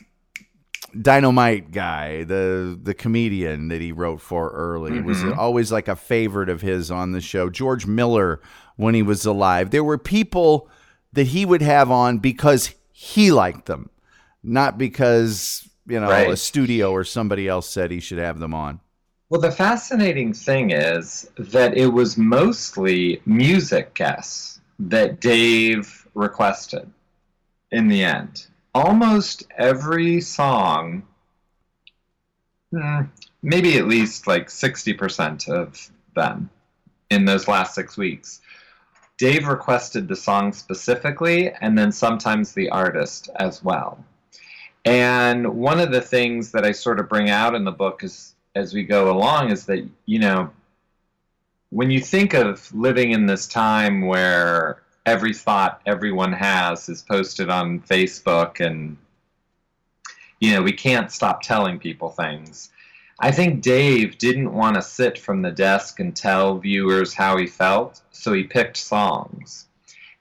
Dynamite guy, the the comedian that he wrote for early, was always like a favorite of his on the show. George Miller, when he was alive, there were people that he would have on because he liked them, not because you know Right. a studio or somebody else said he should have them on. Well, the fascinating thing is that it was mostly music guests that Dave requested in the end. Almost every song, hmm, maybe at least like 60% of them in those last six weeks, Dave requested the song specifically and then sometimes the artist as well. And one of the things that I sort of bring out in the book is as we go along is that, you know, when you think of living in this time where every thought everyone has is posted on Facebook and, you know, we can't stop telling people things. I think Dave didn't want to sit from the desk and tell viewers how he felt, so he picked songs.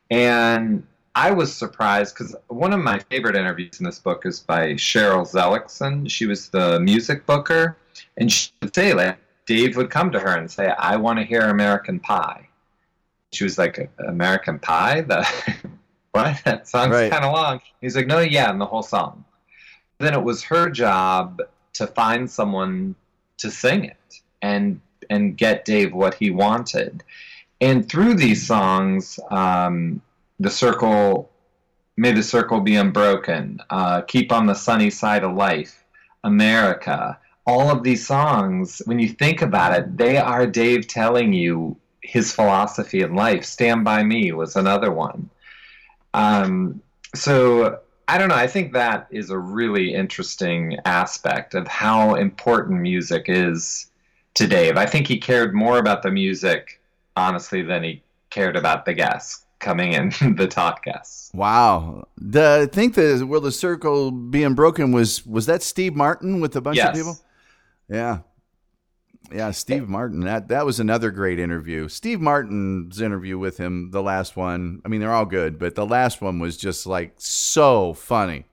And I was surprised because one of my favorite interviews in this book is by Sheryl Zelikson. She was the music booker, and she would say like Dave would come to her and say, "I want to hear American Pie." She was like, "American Pie? That what? That song's Right. kind of long." He's like, "No, yeah," and the whole song. Then it was her job to find someone to sing it and and get Dave what he wanted. And through these songs, um, the circle, may the circle be unbroken, uh, keep on the sunny side of life, America. All of these songs, when you think about it, they are Dave telling you his philosophy in life. Stand by Me was another one. Um, so I don't know. I think that is a really interesting aspect of how important music is to Dave. I think he cared more about the music, honestly, than he cared about the guests coming in, the top guests. Wow. The I think the Will the Circle being broken was was that Steve Martin with a bunch Yes. of people? Yeah. Yeah, Steve Martin. That that was another great interview. Steve Martin's interview with him, the last one. I mean, they're all good, but the last one was just like so funny.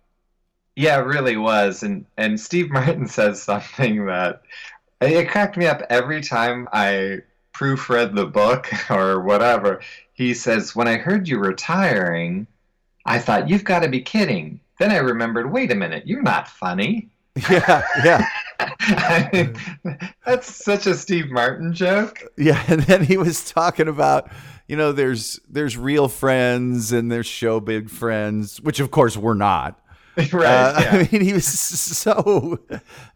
Yeah, it really was. And and Steve Martin says something that it cracked me up every time I proofread the book or whatever. He says, When I heard you retiring, I thought, You've got to be kidding. Then I remembered, wait a minute, you're not funny. Yeah, yeah. I mean, that's such a Steve Martin joke. Yeah, and then he was talking about, you know, there's there's real friends and there's show big friends, which of course we're not. right. Uh, yeah. I mean, he was so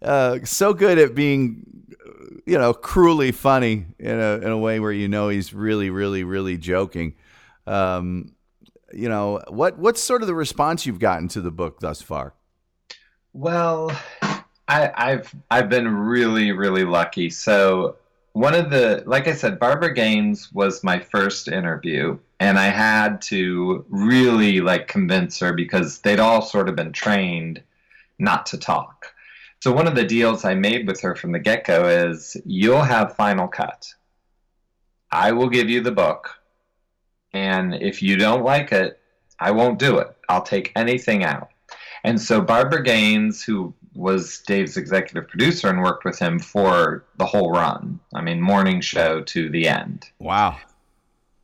uh, so good at being, you know, cruelly funny in a in a way where you know he's really, really, really joking. Um, you know, what what's sort of the response you've gotten to the book thus far? Well, I, I've I've been really really lucky. So one of the like I said, Barbara Gaines was my first interview, and I had to really like convince her because they'd all sort of been trained not to talk. So one of the deals I made with her from the get go is you'll have final cut. I will give you the book, and if you don't like it, I won't do it. I'll take anything out. And so Barbara Gaines, who was Dave's executive producer and worked with him for the whole run, I mean, morning show to the end, Wow.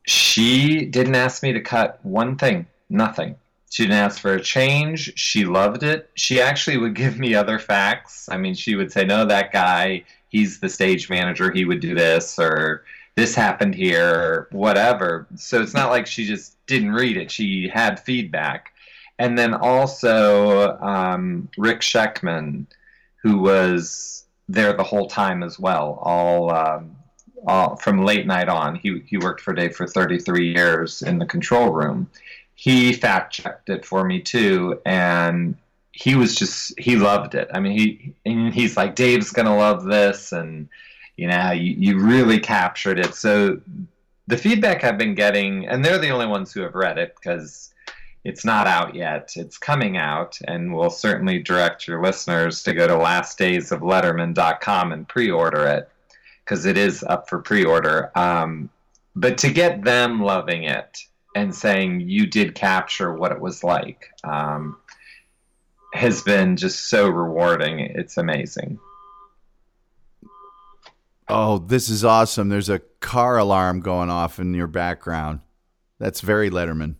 She didn't ask me to cut one thing, nothing. She didn't ask for a change. She loved it. She actually would give me other facts. I mean, she would say, no, that guy, he's the stage manager, he would do this, or this happened here, or whatever. So it's not like she just didn't read it. She had feedback. And then also um, Rick Scheckman, who was there the whole time as well, all um, from late night on. He he worked for Dave for 33 years in the control room. He fact checked it for me too, and he was just he loved it. I mean, he he's like Dave's gonna love this, and you know you, you really captured it. So the feedback I've been getting, and they're the only ones who have read it because it's not out yet. It's coming out, and we'll certainly direct your listeners to go to lastdaysofletterman.com and pre-order it because it is up for pre-order. Um, but to get them loving it and saying you did capture what it was like um, has been just so rewarding. It's amazing. Oh, this is awesome. There's a car alarm going off in your background. That's very Letterman.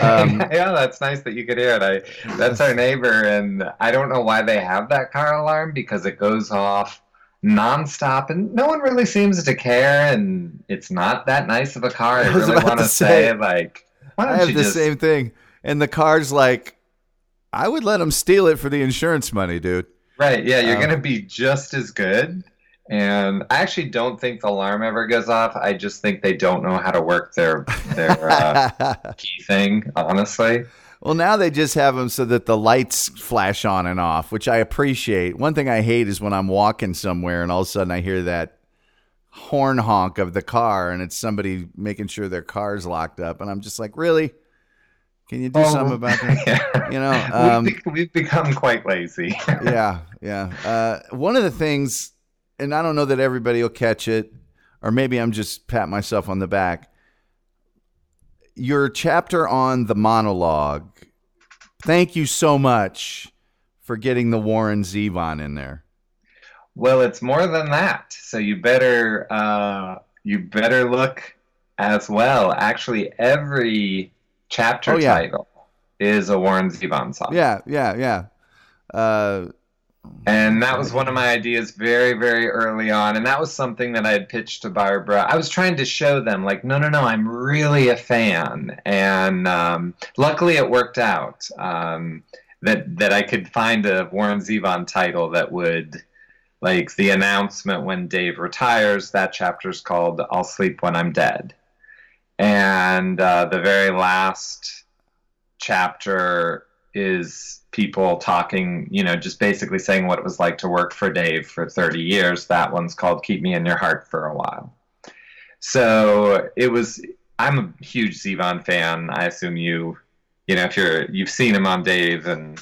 Um, yeah, that's nice that you could hear it. I, that's our neighbor, and I don't know why they have that car alarm because it goes off nonstop, and no one really seems to care. And it's not that nice of a car. I I really want to say, like, why don't have you the just same thing. And the car's like, I would let him steal it for the insurance money, dude. Right, yeah, you're Um, going to be just as good. And I actually don't think the alarm ever goes off. I just think they don't know how to work their their uh, key thing, honestly. Well, now they just have them so that the lights flash on and off, which I appreciate. One thing I hate is when I'm walking somewhere and all of a sudden I hear that horn honk of the car and it's somebody making sure their car's locked up. And I'm just like, really? Can you do something about that? Yeah. You know, um, we've, we've become quite lazy. yeah, yeah. Uh, one of the things, and I don't know that everybody will catch it, or maybe I'm just pat myself on the back. Your chapter on the monologue. Thank you so much for getting the Warren Zevon in there. Well, it's more than that. So you better uh, you better look as well. Actually, every chapter Oh, yeah. title is a Warren Zevon song. Yeah, yeah, yeah. Uh, And that was one of my ideas very, very early on. And that was something that I had pitched to Barbara. I was trying to show them, like, no, no, no, I'm really a fan. And um, luckily it worked out um, that, that I could find a Warren Zevon title that would, like, the announcement when Dave retires, that chapter's called I'll Sleep When I'm Dead. And uh, the very last chapter is people talking, you know, just basically saying what it was like to work for Dave for 30 years. That one's called Keep Me in Your Heart for a While. So it was, I'm a huge Zevon fan. I assume you, you know, if you're, you've seen him on Dave and.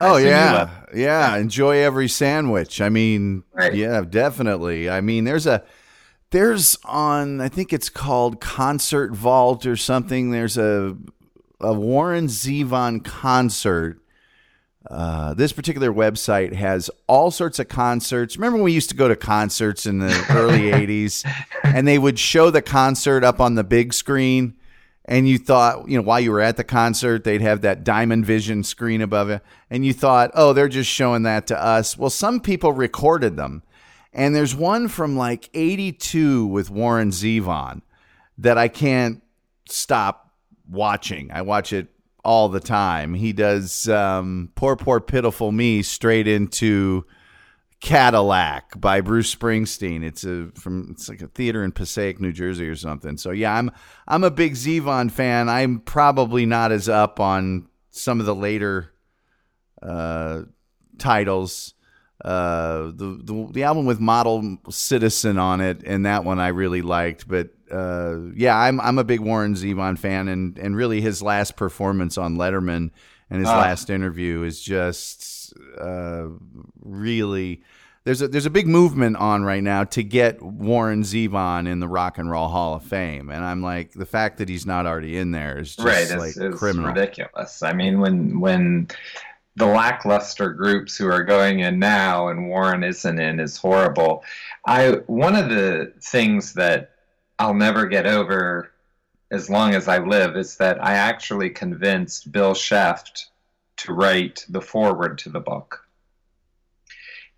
Oh yeah, yeah. Enjoy every sandwich. I mean, Right. yeah, definitely. I mean, there's a there's on I think it's called Concert Vault or something. There's a a Warren Zevon concert. Uh, this particular website has all sorts of concerts. Remember when we used to go to concerts in the early 80s and they would show the concert up on the big screen and you thought, you know, while you were at the concert, they'd have that diamond vision screen above it and you thought, "Oh, they're just showing that to us." Well, some people recorded them. And there's one from like 82 with Warren Zevon that I can't stop watching. I watch it all the time. He does um, Poor, Poor, Pitiful Me straight into Cadillac by Bruce Springsteen. It's a from it's like a theater in Passaic, New Jersey or something. So yeah, I'm I'm a big Zevon fan. I'm probably not as up on some of the later uh, titles. Uh, the, the the album with Model Citizen on it, and that one I really liked. But uh, yeah, I'm I'm a big Warren Zevon fan, and and really his last performance on Letterman and his Ah. last interview is just uh, really. There's a there's a big movement on right now to get Warren Zevon in the Rock and Roll Hall of Fame, and I'm like the fact that he's not already in there is just right like it's, it's criminal. ridiculous i mean when when the lackluster groups who are going in now and warren isn't in is horrible i one of the things that i'll never get over as long as i live is that i actually convinced bill scheft to write the foreword to the book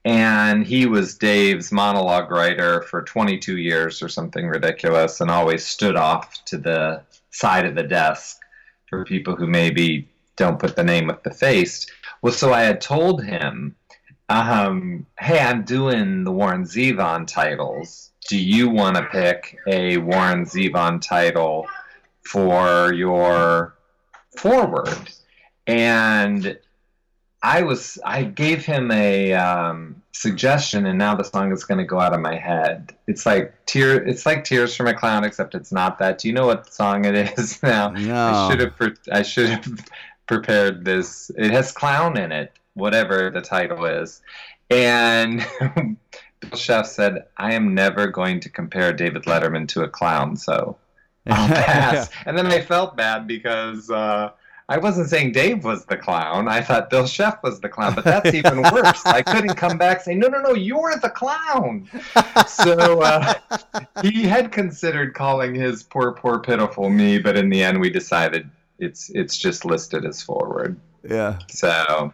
and he was Dave's monologue writer for 22 years or something ridiculous and always stood off to the side of the desk for people who maybe don't put the name with the face. Well, so I had told him, um, hey, I'm doing the Warren Zevon titles. Do you want to pick a Warren Zevon title for your forward? And I was I gave him a um, suggestion, and now the song is going to go out of my head. It's like tear. It's like Tears from a Clown, except it's not that. Do you know what song it is now? No. I should have. Pre- I should have prepared this. It has clown in it, whatever the title is, and. Bill Scheft said, "I am never going to compare David Letterman to a clown, so I'll pass." And then I felt bad because uh, I wasn't saying Dave was the clown. I thought Bill Scheft was the clown, but that's even worse. I couldn't come back saying, "No, no, no, you're the clown." So uh, he had considered calling his "Poor, Poor, Pitiful Me," but in the end, we decided it's it's just listed as forward. yeah. So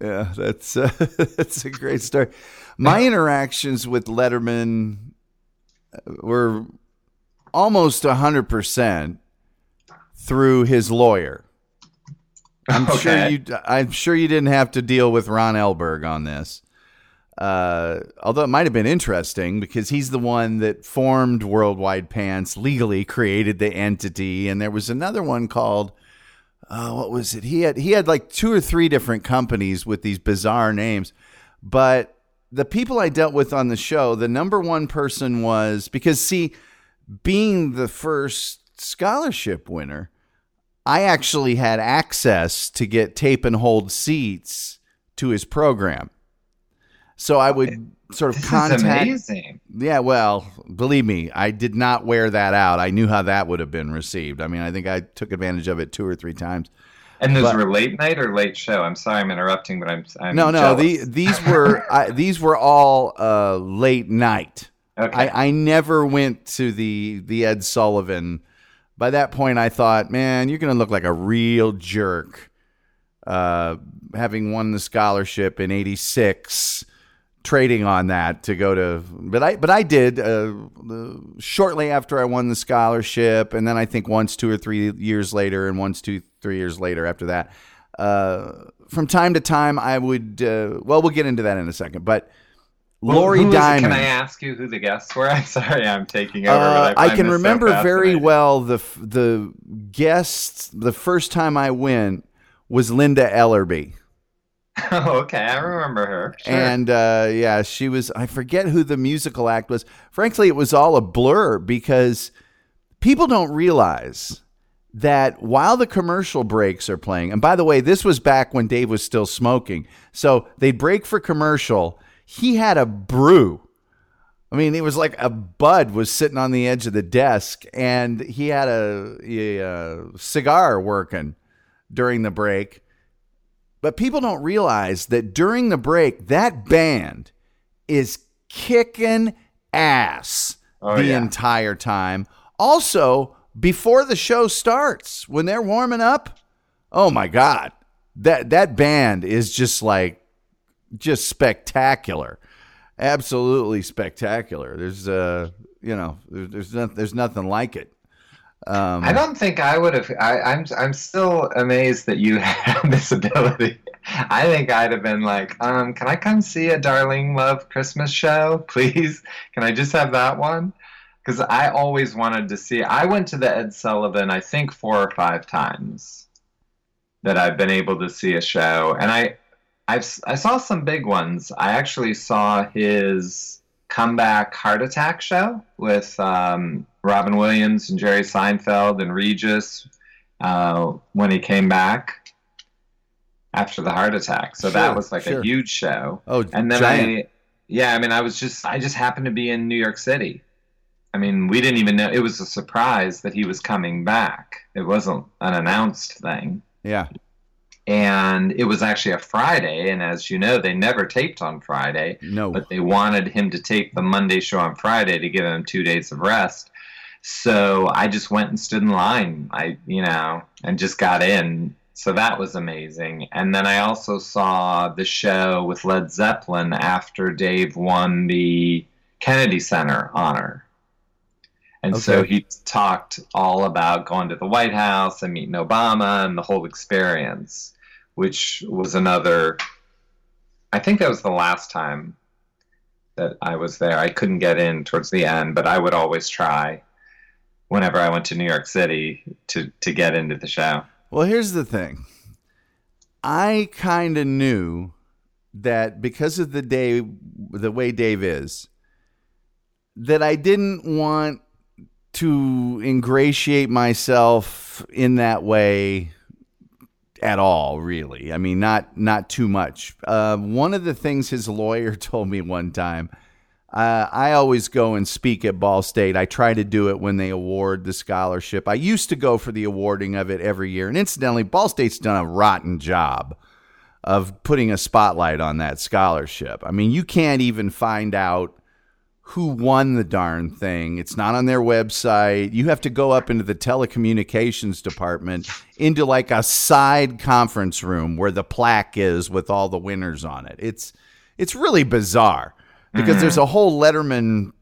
Yeah, that's uh, that's a great story. My interactions with Letterman were almost hundred percent through his lawyer. I'm sure you. I'm sure you didn't have to deal with Ron Elberg on this. Uh, although it might have been interesting because he's the one that formed Worldwide Pants, legally created the entity, and there was another one called uh, what was it? He had he had like two or three different companies with these bizarre names, but the people I dealt with on the show, the number one person was because see, being the first scholarship winner, I actually had access to get tape and hold seats to his program. So I would sort of this contact amazing. Yeah, well, believe me, I did not wear that out. I knew how that would have been received. I mean, I think I took advantage of it two or three times. And those But- were late night or late show. I'm sorry, I'm interrupting, but I'm, I'm no, no, the, these were I, these were all uh, late night. okay. I, I never went to the the Ed Sullivan. By that point, I thought, man, you're going to look like a real jerk, uh, having won the scholarship in '86, trading on that to go to. But I but I did uh, shortly after I won the scholarship, and then I think once, two or three years later, and once, two, three years later after that. Uh, from time to time, I would. Uh, well, we'll get into that in a second, but. Lori it? Diamond. Can I ask you who the guests were? I'm sorry, I'm taking over. Uh, but I, find can this so remember very well the the guests. The first time I went was Linda Ellerbee, Oh, okay, I remember her. Sure. and uh, yeah, she was. I forget who the musical act was. Frankly, it was all a blur because people don't realize that while the commercial breaks are playing, and by the way, this was back when Dave was still smoking, so they'd break for commercial. He had a brew. I mean, it was like a bud was sitting on the edge of the desk, and he had a, a, uh cigar working during the break. But people don't realize that during the break, that band is kicking ass Oh, the yeah. entire time. Also, before the show starts, when they're warming up, oh my god, that that band is just like just spectacular, absolutely spectacular. There's uh, you know, there, there's no, there's nothing like it. Um, I don't think I would have. I, I'm I'm still amazed that you had this ability. I think I'd have been like, um, can I come see a Darlene Love Christmas show, please? Can I just have that one? Because I always wanted to see. I went to the Ed Sullivan, I think four or five times that I've been able to see a show, and I, I've I saw some big ones. I actually saw his comeback heart attack show with um, Robin Williams and Jerry Seinfeld and Regis uh, when he came back after the heart attack. So Sure, that was like sure. a huge show. oh, And then giant. I, yeah, I mean, I was just, I just happened to be in New York City. I mean, we didn't even know, it was a surprise that he was coming back. It wasn't an announced thing. yeah, And it was actually a Friday. And as you know, they never taped on Friday no, but they wanted him to tape the Monday show on Friday to give him two days of rest. So I just went and stood in line. I, you know, and just got in. So that was amazing. And then I also saw the show with Led Zeppelin after Dave won the Kennedy Center honor. And so he talked all about going to the White House and meeting Obama and the whole experience, which was another. I think that was the last time that I was there. I couldn't get in towards the end, but I would always try whenever I went to New York City to, to get into the show. Well, here's the thing. I kind of knew that because of the day, the way Dave is, that I didn't want to ingratiate myself in that way at all. Really, I mean, not not too much. Uh, one of the things his lawyer told me one time. Uh, I always go and speak at Ball State. I try to do it when they award the scholarship. I used to go for the awarding of it every year. And incidentally, Ball State's done a rotten job of putting a spotlight on that scholarship. I mean, you can't even find out who won the darn thing. It's not on their website. You have to go up into the telecommunications department into like a side conference room where the plaque is with all the winners on it. It's it's really bizarre because there's mm-hmm. a whole Letterman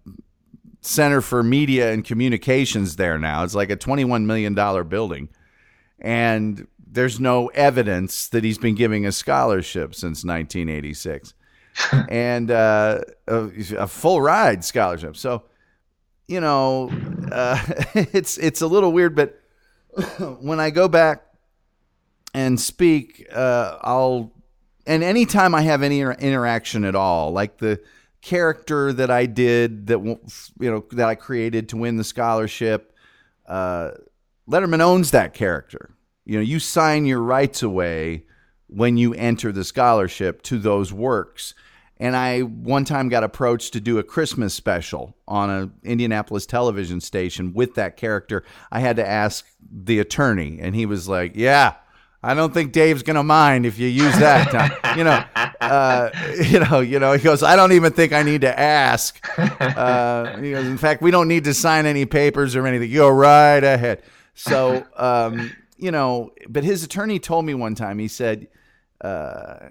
Center for Media and Communications there now. It's like a 21 million dollar building. And there's no evidence that he's been giving a scholarship since 1986 and uh, a, a full ride scholarship. So, you know, uh, it's it's a little weird, but when I go back and speak, uh, I'll and anytime I have any inter- interaction at all, like the character that I did that you know that I created to win the scholarship, uh, Letterman owns that character. You know, you sign your rights away when you enter the scholarship to those works. And I one time got approached to do a Christmas special on an Indianapolis television station with that character. I had to ask the attorney, and he was like, "Yeah, I don't think Dave's gonna mind if you use that." You know, uh, you know, you know. He goes, "I don't even think I need to ask." Uh, he goes, "In fact, we don't need to sign any papers or anything. You go right ahead." So, um, you know, but his attorney told me one time. He said. Uh,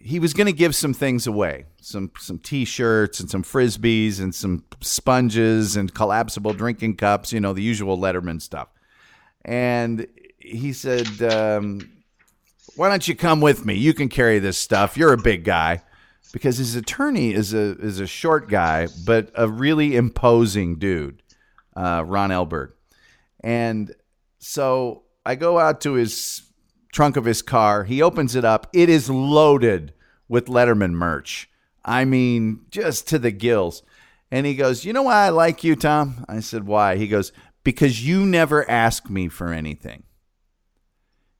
he was going to give some things away some some t-shirts and some frisbees and some sponges and collapsible drinking cups you know the usual letterman stuff and he said um, why don't you come with me you can carry this stuff you're a big guy because his attorney is a is a short guy but a really imposing dude uh, ron elberg and so i go out to his trunk of his car he opens it up it is loaded with Letterman merch. I mean, just to the gills. And he goes, You know why I like you, Tom? I said, Why? He goes, Because you never ask me for anything.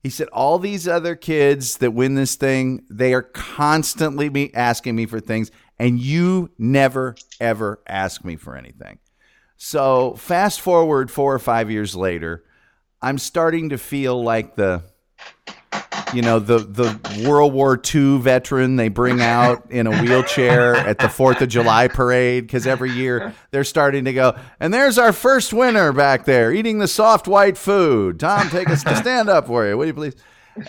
He said, All these other kids that win this thing, they are constantly me asking me for things, and you never, ever ask me for anything. So, fast forward four or five years later, I'm starting to feel like the you know the the World War II veteran they bring out in a wheelchair at the Fourth of July parade because every year they're starting to go. And there's our first winner back there eating the soft white food. Tom, take us to stand up for you, will you please?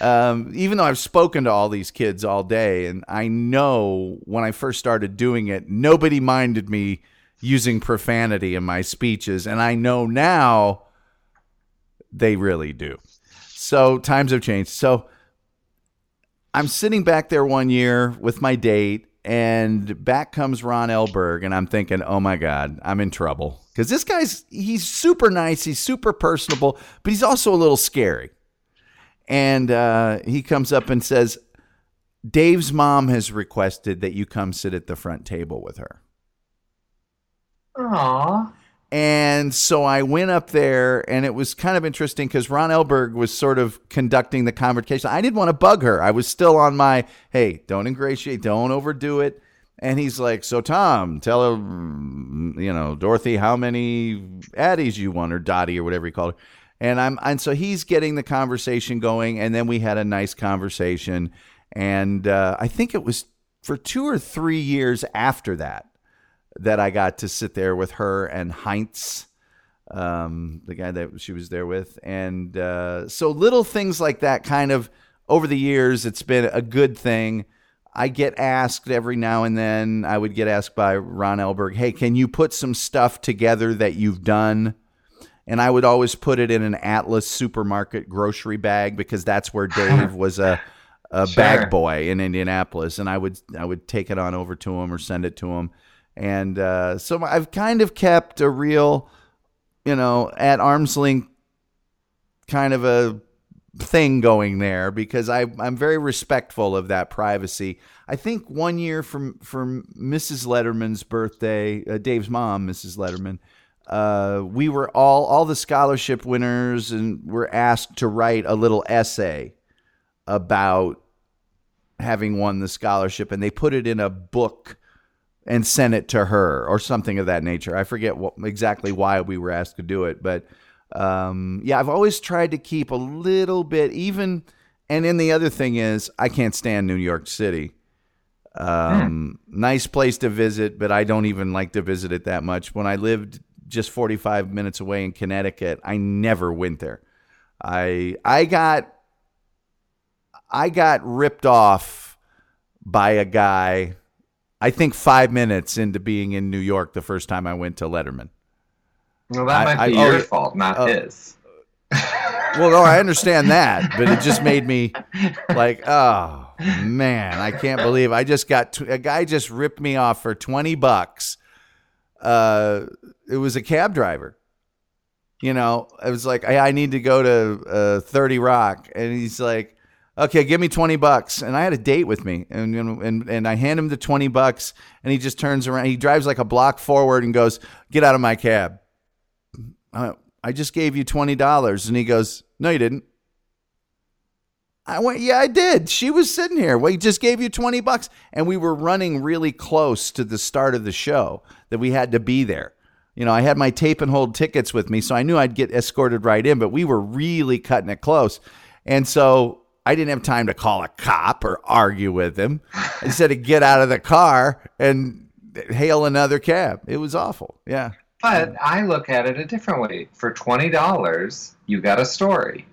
Um, even though I've spoken to all these kids all day, and I know when I first started doing it, nobody minded me using profanity in my speeches, and I know now they really do. So times have changed. So I'm sitting back there one year with my date, and back comes Ron Elberg, and I'm thinking, oh my God, I'm in trouble. Because this guy's, he's super nice, he's super personable, but he's also a little scary. And uh, he comes up and says, Dave's mom has requested that you come sit at the front table with her. Aww. And so I went up there, and it was kind of interesting because Ron Elberg was sort of conducting the conversation. I didn't want to bug her. I was still on my, hey, don't ingratiate, don't overdo it. And he's like, so Tom, tell her, mm, you know, Dorothy, how many Addies you want, or Dottie, or whatever he called her. And I'm, and so he's getting the conversation going, and then we had a nice conversation. And uh, I think it was for two or three years after that that I got to sit there with her and Heinz, um, the guy that she was there with. And uh, so little things like that kind of over the years, it's been a good thing. I get asked every now and then, I would get asked by Ron Elberg, hey, can you put some stuff together that you've done? And I would always put it in an Atlas supermarket grocery bag because that's where Dave was a, a Sure. bag boy in Indianapolis. And I would I would take it on over to him or send it to him. And uh, so I've kind of kept a real, you know, at arm's length kind of a thing going there because I, I'm very respectful of that privacy. I think one year from from Mrs. Letterman's birthday, uh, Dave's mom, Mrs. Letterman, uh, we were all all the scholarship winners and were asked to write a little essay about having won the scholarship, and they put it in a book and sent it to her or something of that nature. I forget what, exactly why we were asked to do it, but um, yeah, I've always tried to keep a little bit even. And then the other thing is, I can't stand New York City. Um, Nice place to visit, but I don't even like to visit it that much. When I lived just 45 minutes away in Connecticut, I never went there. I I got I got ripped off by a guy. I think five minutes into being in New York the first time I went to Letterman. Well, that I- might be I- oh, your yeah. fault, not Oh. his. Well, no, I understand that, but it just made me like, oh man, I can't believe I just got t- a guy just ripped me off for twenty bucks. Uh, it was a cab driver. You know, I was like, I, I need to go to uh, Thirty Rock, and he's like, okay, give me twenty bucks. And I had a date with me, and and and I hand him the twenty bucks, and he just turns around, he drives like a block forward and goes, get out of my cab. I, I just gave you twenty dollars, and he goes, "No, you didn't." I went, yeah, I did. She was sitting here. We just gave you 20 bucks. And we were running really close to the start of the show that we had to be there. You know, I had my tape and hold tickets with me, so I knew I'd get escorted right in, but we were really cutting it close. And so I didn't have time to call a cop or argue with him. I said to get out of the car and hail another cab. It was awful. Yeah. But I look at it a different way. For twenty dollars, you got a story.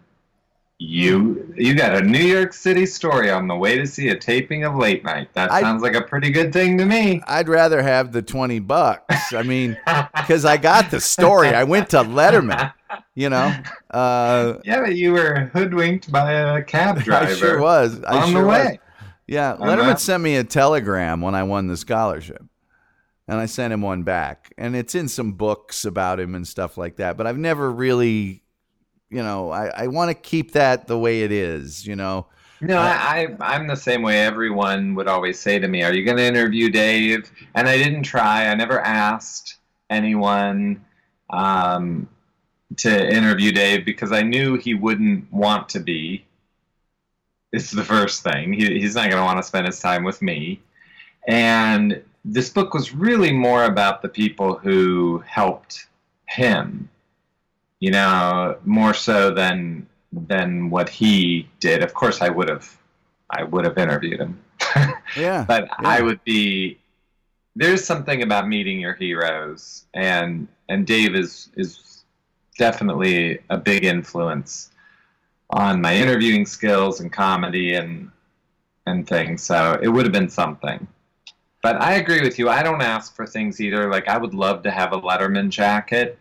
You you got a New York City story on the way to see a taping of Late Night. That I- sounds like a pretty good thing to me. I'd rather have the 20 bucks. I mean, because I got the story. I went to Letterman, you know. Uh, Yeah, but you were hoodwinked by a cab driver. I sure was. I on sure the was. way. Yeah, On Letterman that. sent me a telegram when I won the scholarship. And I sent him one back. And it's in some books about him and stuff like that. But I've never really, you know, I, I want to keep that the way it is, you know. No, I, I I'm the same way. Everyone would always say to me, "Are you going to interview Dave?" And I didn't try. I never asked anyone um, to interview Dave because I knew he wouldn't want to be. It's the first thing. He, he's not going to want to spend his time with me. And this book was really more about the people who helped him. You know, more so than than what he did. Of course, I would have, I would have interviewed him, Yeah. but I would be. There's something about meeting your heroes, and and Dave is is definitely a big influence on my interviewing skills and comedy and and things. So it would have been something. But I agree with you. I don't ask for things either. Like I would love to have a Letterman jacket,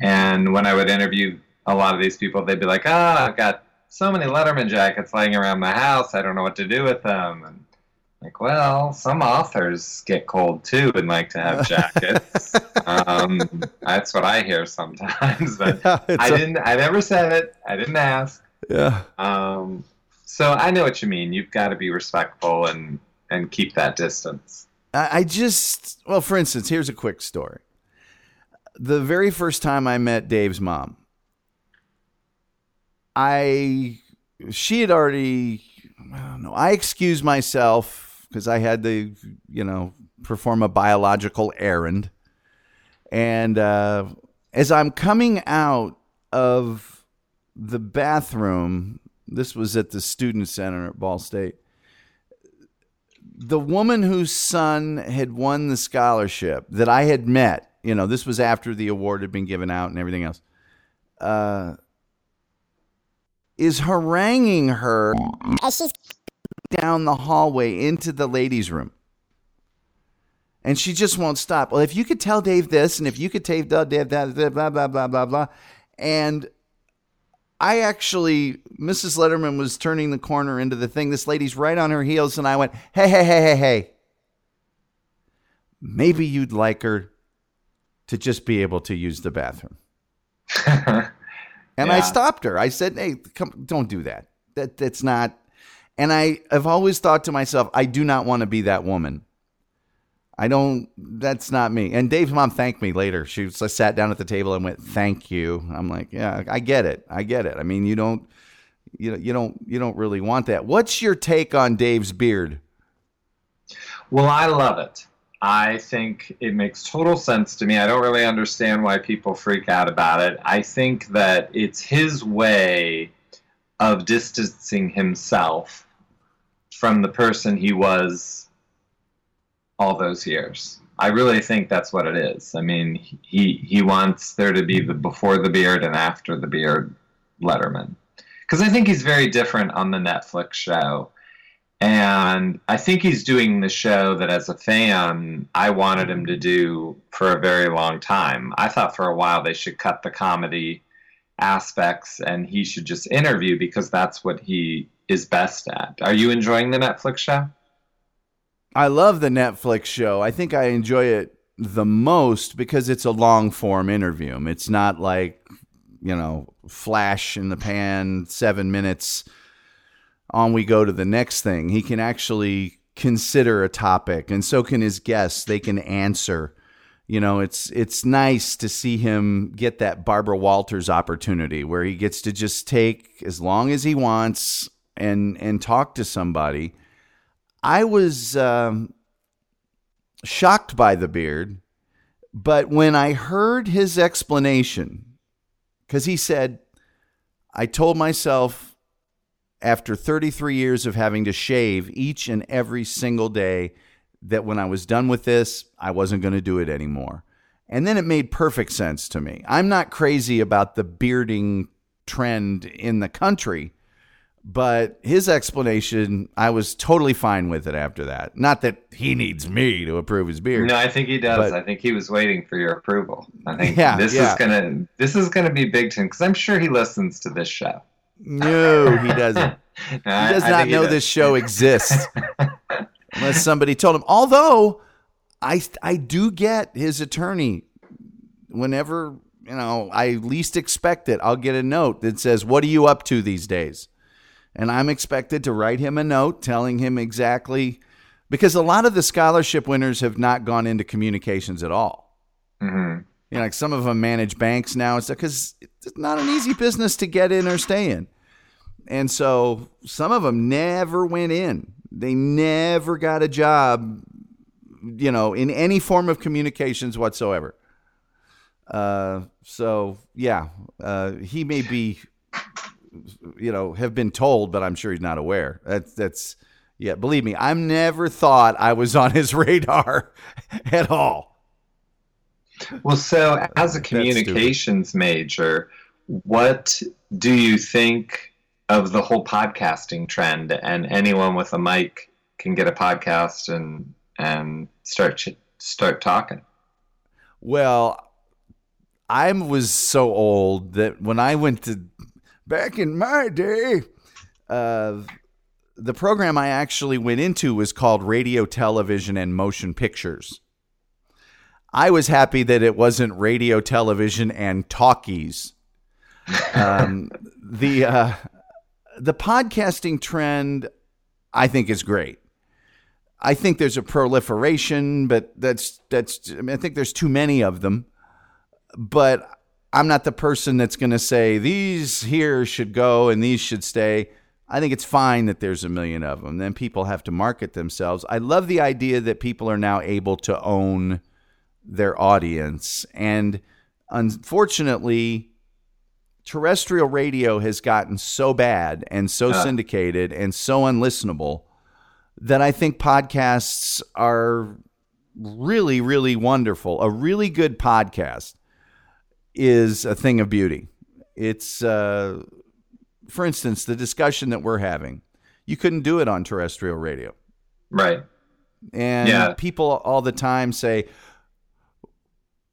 and when I would interview a lot of these people, they'd be like, "Ah, I've got so many Letterman jackets laying around the house. I don't know what to do with them." And like, well, some authors get cold too and like to have jackets. um, that's what I hear sometimes. But Yeah, I a- didn't. I never said it. I didn't ask. yeah. Um, so I know what you mean. You've got to be respectful and and keep that distance. I just, well, for instance, here's a quick story. The very first time I met Dave's mom, I, she had already, I don't know, I excused myself because I had to, you know, perform a biological errand. And uh, as I'm coming out of the bathroom, this was at the Student Center at Ball State the woman whose son had won the scholarship that I had met, you know, this was after the award had been given out and everything else, uh, is haranguing her As she's down the hallway into the ladies' room. And she just won't stop. Well, if you could tell Dave this, and if you could tell Dave that, blah, blah, blah, blah, blah, blah. And I actually, Mrs. Letterman was turning the corner into the thing. This lady's right on her heels, and I went, hey, hey, hey, hey, hey. Maybe you'd like her to just be able to use the bathroom. And I stopped her. I said, "Hey, come, don't do that. That that's not." And I have always thought to myself, I do not want to be that woman. I don't. That's not me. And Dave's mom thanked me later. She was, I sat down at the table and went, "Thank you." I'm like, "Yeah, I get it. I get it. I mean, you don't, you know, you don't, you don't really want that." What's your take on Dave's beard? Well, I love it. I think it makes total sense to me. I don't really understand why people freak out about it. I think that it's his way of distancing himself from the person he was all those years. I really think that's what it is. I mean, he he wants there to be the before the beard and after the beard Letterman. Cuz I think he's very different on the Netflix show. And I think he's doing the show that, as a fan, I wanted him to do for a very long time. I thought for a while they should cut the comedy aspects and he should just interview because that's what he is best at. Are you enjoying the Netflix show? I love the Netflix show. I think I enjoy it the most because it's a long form interview. It's not like, you know, flash in the pan, seven minutes, on we go to the next thing. He can actually consider a topic, and so can his guests. They can answer. You know, it's it's nice to see him get that Barbara Walters opportunity where he gets to just take as long as he wants and and talk to somebody, I was um, shocked by the beard. But when I heard his explanation, because he said, I told myself after 33 years of having to shave each and every single day that when I was done with this, I wasn't going to do it anymore. And then it made perfect sense to me. I'm not crazy about the bearding trend in the country, but his explanation, I was totally fine with it after that. Not that he needs me to approve his beard. No, I think he does. But- I think he was waiting for your approval. I think Yeah, this yeah. is gonna this is gonna be big time because I'm sure he listens to this show. No, he doesn't. he He does not know this show exists unless somebody told him. Although I I do get his attorney whenever you know I least expect it. I'll get a note that says, "What are you up to these days?" And I'm expected to write him a note telling him exactly because a lot of the scholarship winners have not gone into communications at all. hmm You know, like some of them manage banks now. It's because it's not an easy business to get in or stay in. And so some of them never went in. They never got a job, you know, in any form of communications whatsoever. Uh, so yeah, uh, he may be, you know, have been told, but I'm sure he's not aware. That's that's yeah. Believe me, I've never thought I was on his radar at all. Well, so as a communications major, what do you think of the whole podcasting trend? And anyone with a mic can get a podcast and and start start talking. Well, I was so old that when I went to back in my day, uh, the program I actually went into was called Radio, Television, and Motion Pictures. I was happy that it wasn't radio, television, and talkies. Um, the uh, the podcasting trend, I think, is great. I think there's a proliferation, but that's that's. I, mean, I think there's too many of them. But I'm not the person that's going to say these here should go and these should stay. I think it's fine that there's a million of them. Then people have to market themselves. I love the idea that people are now able to own their audience, and unfortunately, terrestrial radio has gotten so bad and so Uh. syndicated and so unlistenable that I think podcasts are really, really wonderful. A really good podcast is a thing of beauty. It's, uh, for instance, the discussion that we're having. You couldn't do it on terrestrial radio. Right. And Yeah. people all the time say,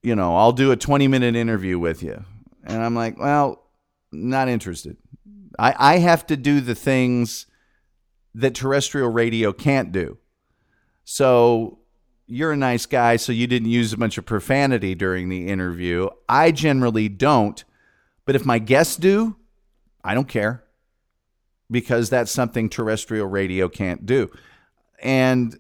you know, I'll do a 20 minute interview with you. And I'm like, well, not interested. I, I have to do the things that terrestrial radio can't do. So you're a nice guy, so you didn't use a bunch of profanity during the interview. I generally don't. But if my guests do, I don't care because that's something terrestrial radio can't do. And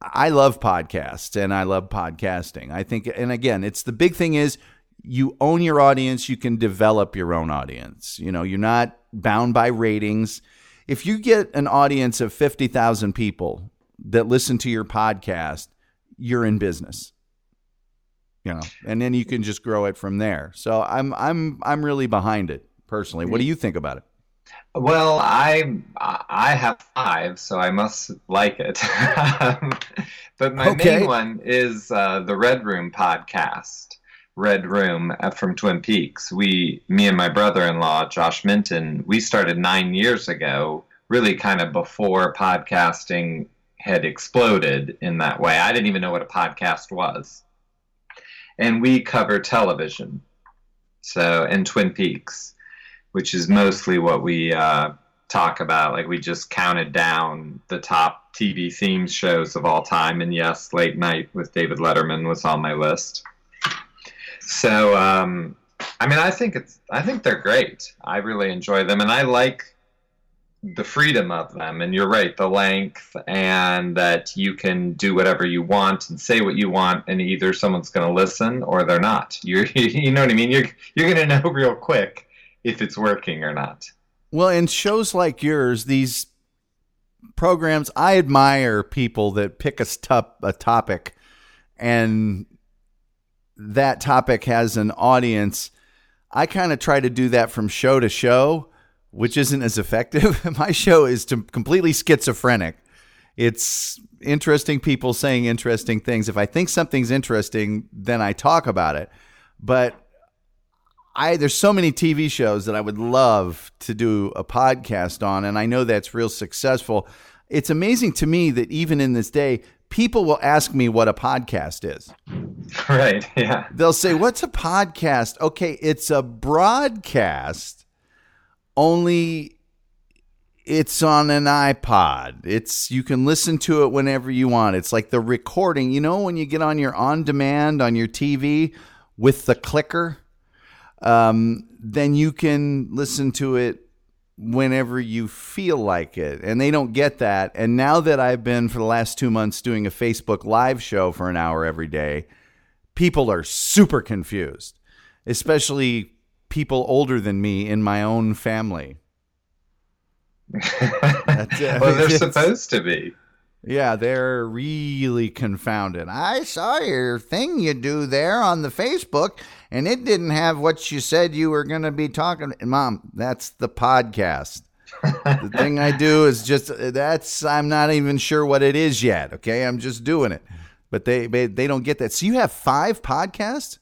I love podcasts and I love podcasting. I think, and again, it's the big thing is you own your audience, you can develop your own audience. You know, you're not bound by ratings. If you get an audience of 50,000 people that listen to your podcast, you're in business. You know, and then you can just grow it from there. So I'm I'm I'm really behind it personally. What do you think about it? Well, I I have five, so I must like it. but my Okay. main one is uh, the Red Room podcast. Red Room uh, from Twin Peaks. We, me and my brother-in-law Josh Minton, we started nine years ago. Really, kind of before podcasting had exploded in that way. I didn't even know what a podcast was, and we cover television. So, and Twin Peaks which is mostly what we uh, talk about. Like we just counted down the top TV theme shows of all time, and yes, Late Night with David Letterman was on my list. So, um, I mean, I think it's I think they're great. I really enjoy them, and I like the freedom of them. And you're right, the length, and that you can do whatever you want and say what you want, and either someone's going to listen or they're not. You're, you know what I mean? You're you're going to know real quick if it's working or not. Well, in shows like yours, these programs. I admire people that pick a, stup, a topic and that topic has an audience. I kind of try to do that from show to show, which isn't as effective. My show is to completely schizophrenic. It's interesting people saying interesting things. If I think something's interesting, then I talk about it. But I there's so many TV shows that I would love to do a podcast on, and I know that's real successful. It's amazing to me that even in this day, people will ask me what a podcast is. Right. Yeah. They'll say, "What's a podcast?" Okay, it's a broadcast. Only it's on an iPod. It's you can listen to it whenever you want. It's like the recording. You know when you get on your on demand on your TV with the clicker, um, then you can listen to it whenever you feel like it. And they don't get that. And now that I've been for the last two months doing a Facebook live show for an hour every day, people are super confused, especially people older than me in my own family. Well, they're supposed to be. Yeah, they're really confounded. I saw your thing you do there on the Facebook, and it didn't have what you said you were going to be talking. Mom, that's the podcast. the thing I do is just that's I'm not even sure what it is yet. Okay, I'm just doing it, but they they, they don't get that. So you have five podcasts.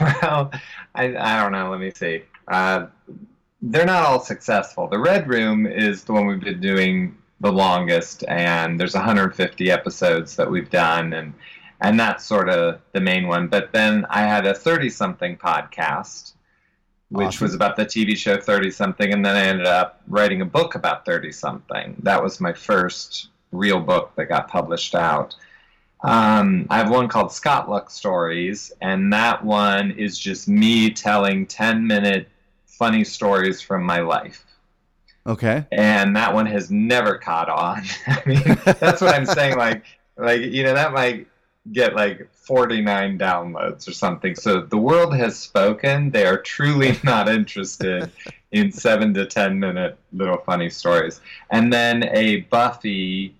well, I, I don't know. Let me see. Uh, they're not all successful. The Red Room is the one we've been doing the longest, and there's 150 episodes that we've done, and and that's sort of the main one. But then I had a 30 something podcast, which Awesome. was about the TV show 30 something, and then I ended up writing a book about 30 something. That was my first real book that got published out. Um, I have one called Scott Luck Stories, and that one is just me telling 10 minute funny stories from my life. Okay. And that one has never caught on. I mean, that's what I'm saying. Like, like you know, that might get like 49 downloads or something. So the world has spoken. They are truly not interested in seven to 10 minute little funny stories. And then a Buffy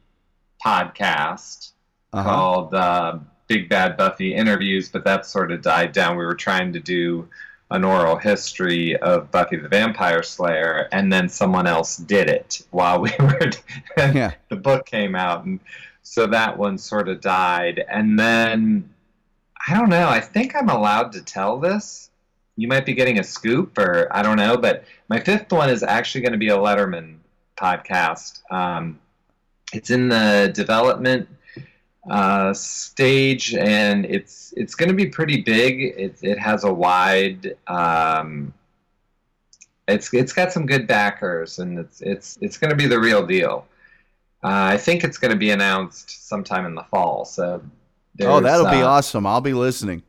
podcast Uh-huh. called uh, Big Bad Buffy Interviews, but that sort of died down. We were trying to do an oral history of Buffy the Vampire Slayer, and then someone else did it while we were. Yeah. the book came out, and so that one sort of died. And then I don't know. I think I'm allowed to tell this. You might be getting a scoop, or I don't know. But my fifth one is actually going to be a Letterman podcast. Um, it's in the development uh, stage, and it's it's going to be pretty big. It it has a wide. Um, it's it's got some good backers, and it's it's it's going to be the real deal. Uh, I think it's going to be announced sometime in the fall. So. Oh, that'll be uh, awesome. I'll be listening.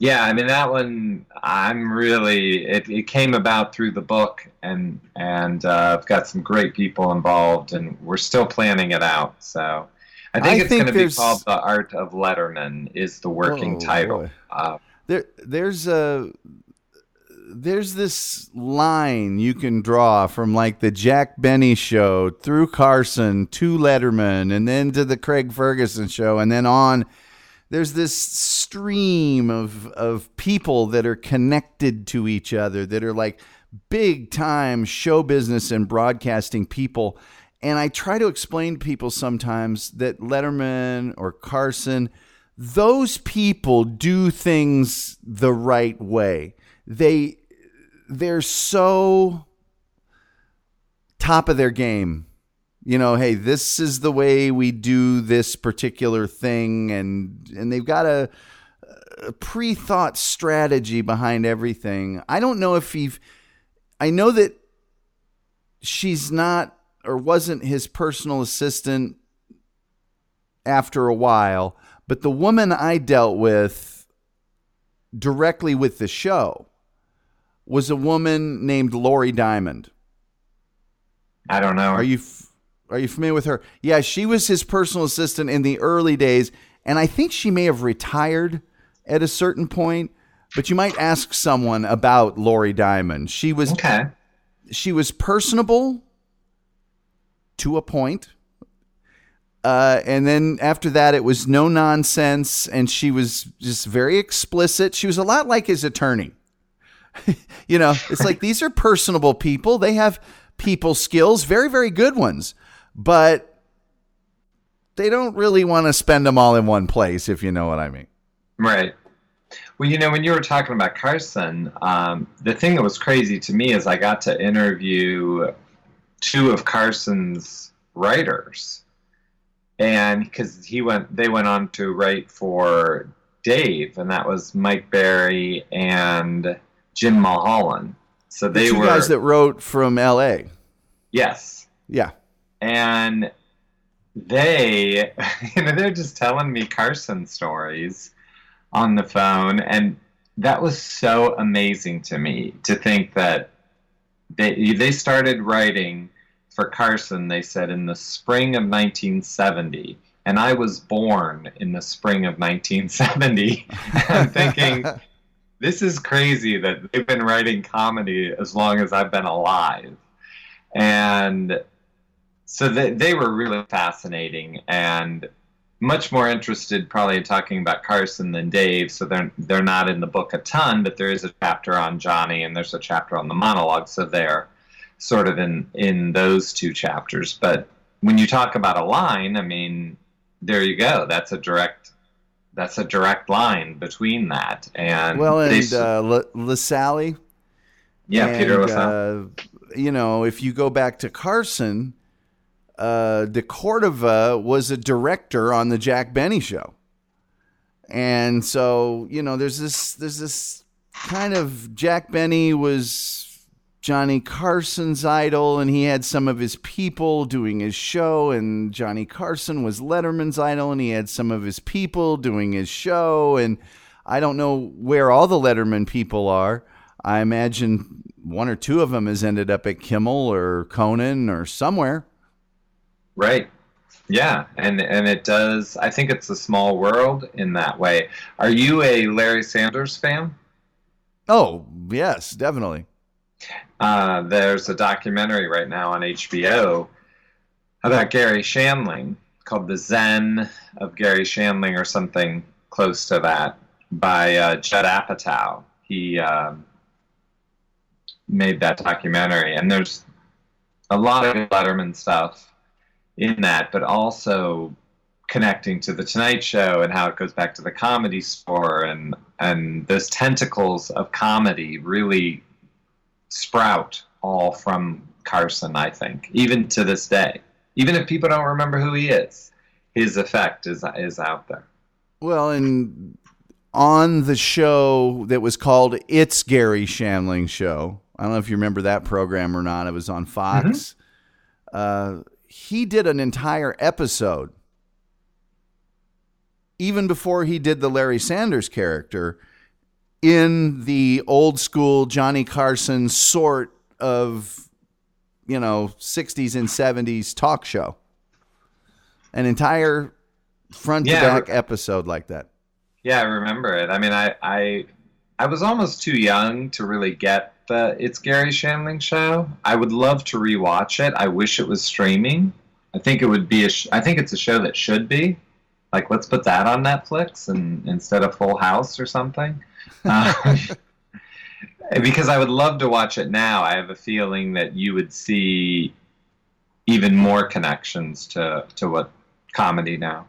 yeah, I mean that one. I'm really. It, it came about through the book, and and uh, I've got some great people involved, and we're still planning it out. So, I think I it's going to be called "The Art of Letterman" is the working Oh, title. Uh, there there's a there's this line you can draw from like the Jack Benny show through Carson to Letterman and then to the Craig Ferguson show and then on there's this stream of of people that are connected to each other that are like big time show business and broadcasting people and I try to explain to people sometimes that Letterman or Carson those people do things the right way. They they're so top of their game. You know, hey, this is the way we do this particular thing and and they've got a, a pre-thought strategy behind everything. I don't know if he I know that she's not or wasn't his personal assistant after a while, but the woman I dealt with directly with the show was a woman named Laurie Diamond. I don't know. Are you are you familiar with her? Yeah, she was his personal assistant in the early days, and I think she may have retired at a certain point. But you might ask someone about Laurie Diamond. She was okay? she was personable to a point. Uh, and then after that, it was no nonsense, and she was just very explicit. She was a lot like his attorney. you know, it's like these are personable people. They have people skills, very, very good ones, but they don't really want to spend them all in one place, if you know what I mean. Right. Well, you know, when you were talking about Carson, um, the thing that was crazy to me is I got to interview two of Carson's writers, and because he went, they went on to write for Dave, and that was Mike Barrie and Jim Mulholland. So they The two were guys that wrote from L.A. yes, Yeah. and they you know they're just telling me carson stories on the phone and that was so amazing to me to think that they they started writing for carson they said in the spring of 1970 and i was born in the spring of 1970 i'm thinking this is crazy that they've been writing comedy as long as i've been alive and so they, they were really fascinating and much more interested probably in talking about Carson than Dave. So they're they're not in the book a ton, but there is a chapter on Johnny and there's a chapter on the monologue. So they're sort of in in those two chapters. But when you talk about a line, I mean, there you go. That's a direct that's a direct line between that and Well, and uh, La- Lassally. yeah, Peter and, Lassally. uh, you know, if you go back to Carson, uh, De Cordova was a director on the Jack Benny show, and so you know, there's this, there's this kind of Jack Benny was Johnny Carson's idol, and he had some of his people doing his show, and Johnny Carson was Letterman's idol, and he had some of his people doing his show, and I don't know where all the Letterman people are. I imagine one or two of them has ended up at Kimmel or Conan or somewhere. Right. Yeah, and and it does. I think it's a small world in that way. Are you a Larry Sanders fan? Oh, yes, definitely. Uh, there's a documentary right now on HBO about Garry Shandling called "The Zen of Garry Shandling" or something close to that by uh, Judd Apatow. He um, made that documentary, and there's a lot of Letterman stuff in that, but also connecting to the Tonight Show and how it goes back to the Comedy Store and and those tentacles of comedy really sprout all from Carson. I think even to this day, even if people don't remember who he is, his effect is is out there. Well, and on the show that was called It's Garry Shandling Show, I don't know if you remember that program or not. It was on Fox. Uh, he did an entire episode, even before he did the Larry Sanders character, in the old school Johnny Carson sort of, you know, 60s and 70s talk show. An entire front to Yeah. back episode like that. Yeah, I remember it. I mean, I I I was almost too young to really get the It's Garry Shandling show. I would love to rewatch it. I wish it was streaming. I think it would be a. Sh- I think it's a show that should be. Like, let's put that on Netflix and instead of Full House or something. Uh, because I would love to watch it now. I have a feeling that you would see even more connections to to what comedy now.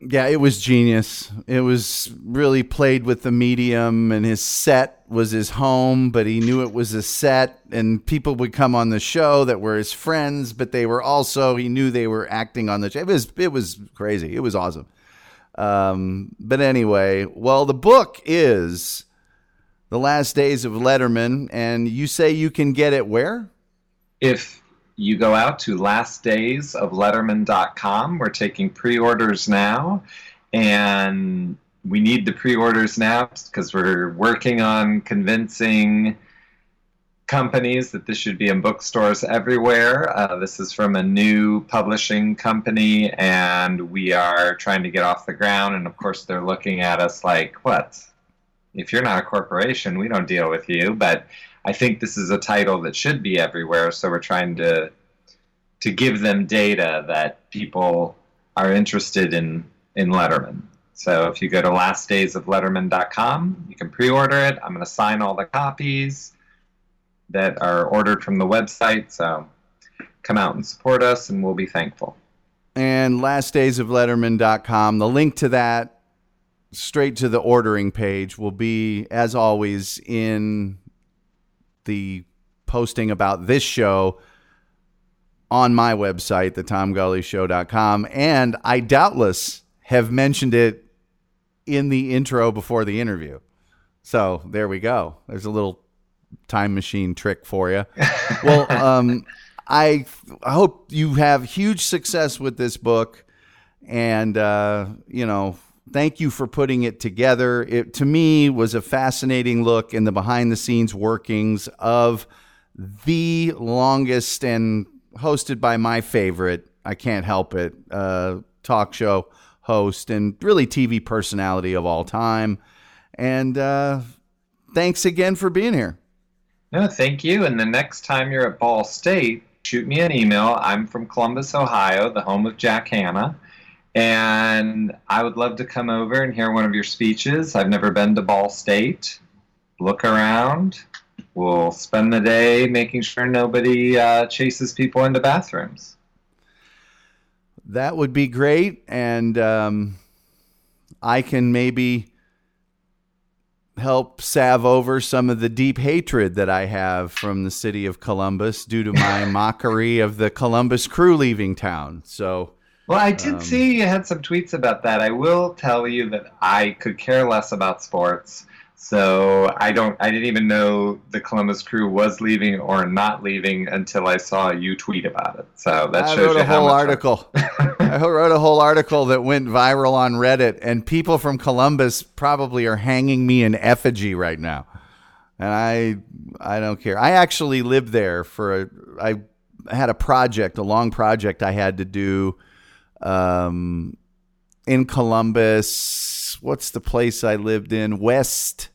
Yeah, it was genius. It was really played with the medium, and his set was his home, but he knew it was a set, and people would come on the show that were his friends, but they were also he knew they were acting on the show. It was it was crazy. It was awesome. Um, but anyway, well, the book is the last days of Letterman, and you say you can get it where? if you go out to lastdaysofletterman.com, we're taking pre-orders now, and we need the pre-orders now because we're working on convincing companies that this should be in bookstores everywhere. Uh, this is from a new publishing company, and we are trying to get off the ground. And of course, they're looking at us like, "What? If you're not a corporation, we don't deal with you." But I think this is a title that should be everywhere, so we're trying to to give them data that people are interested in in Letterman. So if you go to lastdaysofletterman.com, you can pre-order it. I'm going to sign all the copies that are ordered from the website. So come out and support us, and we'll be thankful. and lastdaysofletterman.com. The link to that straight to the ordering page will be, as always, in the posting about this show on my website, thetomgullyshow.com. And I doubtless have mentioned it in the intro before the interview. So there we go. There's a little time machine trick for you. well, um, I, I hope you have huge success with this book, and uh, you know, thank you for putting it together. It to me was a fascinating look in the behind-the-scenes workings of the longest and hosted by my favorite. I can't help it. Uh, talk show host and really TV personality of all time. And uh, thanks again for being here. No, thank you. And the next time you're at Ball State, shoot me an email. I'm from Columbus, Ohio, the home of Jack Hanna. And I would love to come over and hear one of your speeches. I've never been to Ball State. Look around. We'll spend the day making sure nobody uh, chases people into bathrooms. That would be great. And um, I can maybe help salve over some of the deep hatred that I have from the city of Columbus due to my mockery of the Columbus crew leaving town. So, Well, I did Um, see you had some tweets about that. I will tell you that I could care less about sports. So I don't I didn't even know the Columbus crew was leaving or not leaving until I saw you tweet about it. So that I shows wrote you a how whole much article. I wrote a whole article that went viral on Reddit, and people from Columbus probably are hanging me in effigy right now. And I, I don't care. I actually lived there for a. I had a project, a long project I had to do, um, in Columbus. What's the place I lived in? West.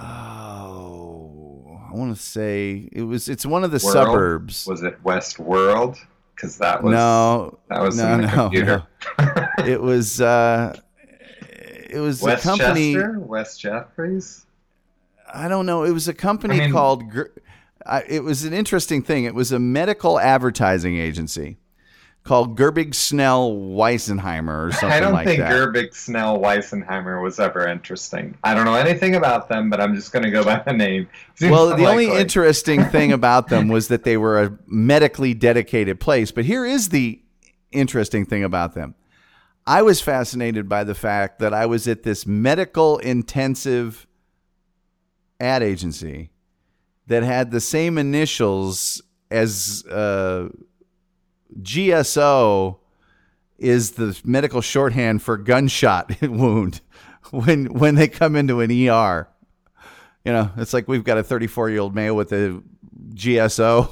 Oh, I want to say it was. It's one of the World? suburbs. Was it West World? Because that was no, that was no, in the no, computer. no. It was uh, it was a company. Westchester, West Jeffries. I don't know. It was a company I mean- called. I, it was an interesting thing. It was a medical advertising agency called Gerbig Snell Weisenheimer or something I don't like think that. Gerbig, Snell, Weisenheimer was ever interesting. I don't know anything about them, but I'm just going to go by the name. Seems well, the only interesting thing about them was that they were a medically dedicated place. But here is the interesting thing about them. I was fascinated by the fact that I was at this medical intensive ad agency that had the same initials as uh, GSO is the medical shorthand for gunshot wound when when they come into an ER. You know, it's like we've got a 34 year old male with a GSO.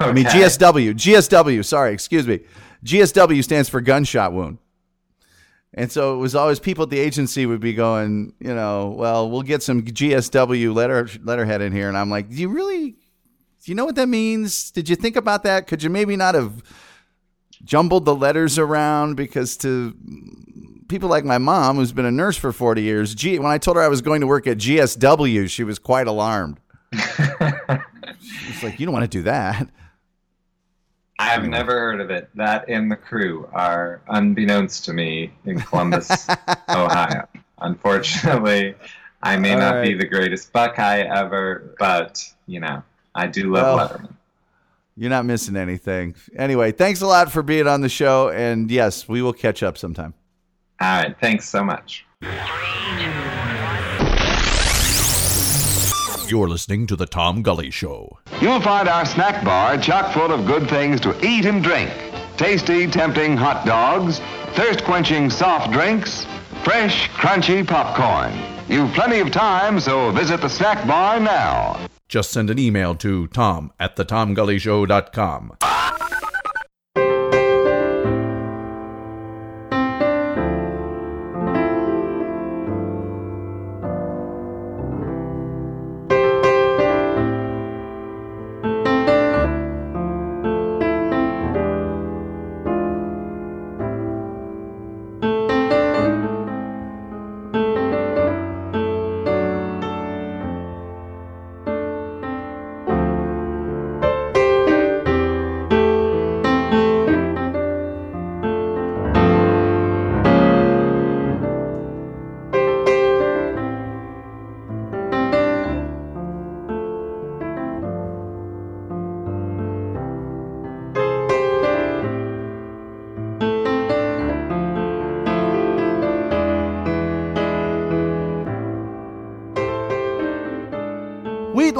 I mean, GSW. GSW. Sorry, excuse me. GSW stands for gunshot wound. And so it was always people at the agency would be going, you know, well, we'll get some GSW letter letterhead in here, and I'm like, do you really, do you know what that means? Did you think about that? Could you maybe not have jumbled the letters around because to people like my mom, who's been a nurse for 40 years, G, when I told her I was going to work at GSW, she was quite alarmed. She's like, you don't want to do that. I've never heard of it. That and the crew are unbeknownst to me in Columbus, Ohio. Unfortunately, I may All not be the greatest Buckeye ever, but you know, I do love Well, Letterman. You're not missing anything. Anyway, thanks a lot for being on the show. And yes, we will catch up sometime. All right, thanks so much. You're listening to The Tom Gully Show. You'll find our snack bar chock full of good things to eat and drink. Tasty, tempting hot dogs, thirst quenching soft drinks, fresh, crunchy popcorn. You've plenty of time, so visit the snack bar now. Just send an email to tom at thetomgullyshow.com.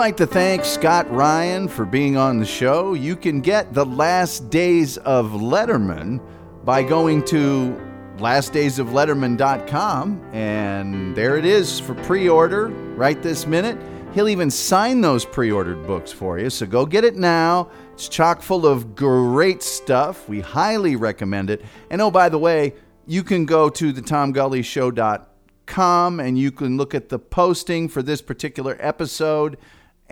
like to thank Scott Ryan for being on the show. You can get the last days of Letterman by going to lastdaysofletterman.com, and there it is for pre order right this minute. He'll even sign those pre ordered books for you, so go get it now. It's chock full of great stuff. We highly recommend it. And oh, by the way, you can go to the tomgullyshow.com and you can look at the posting for this particular episode,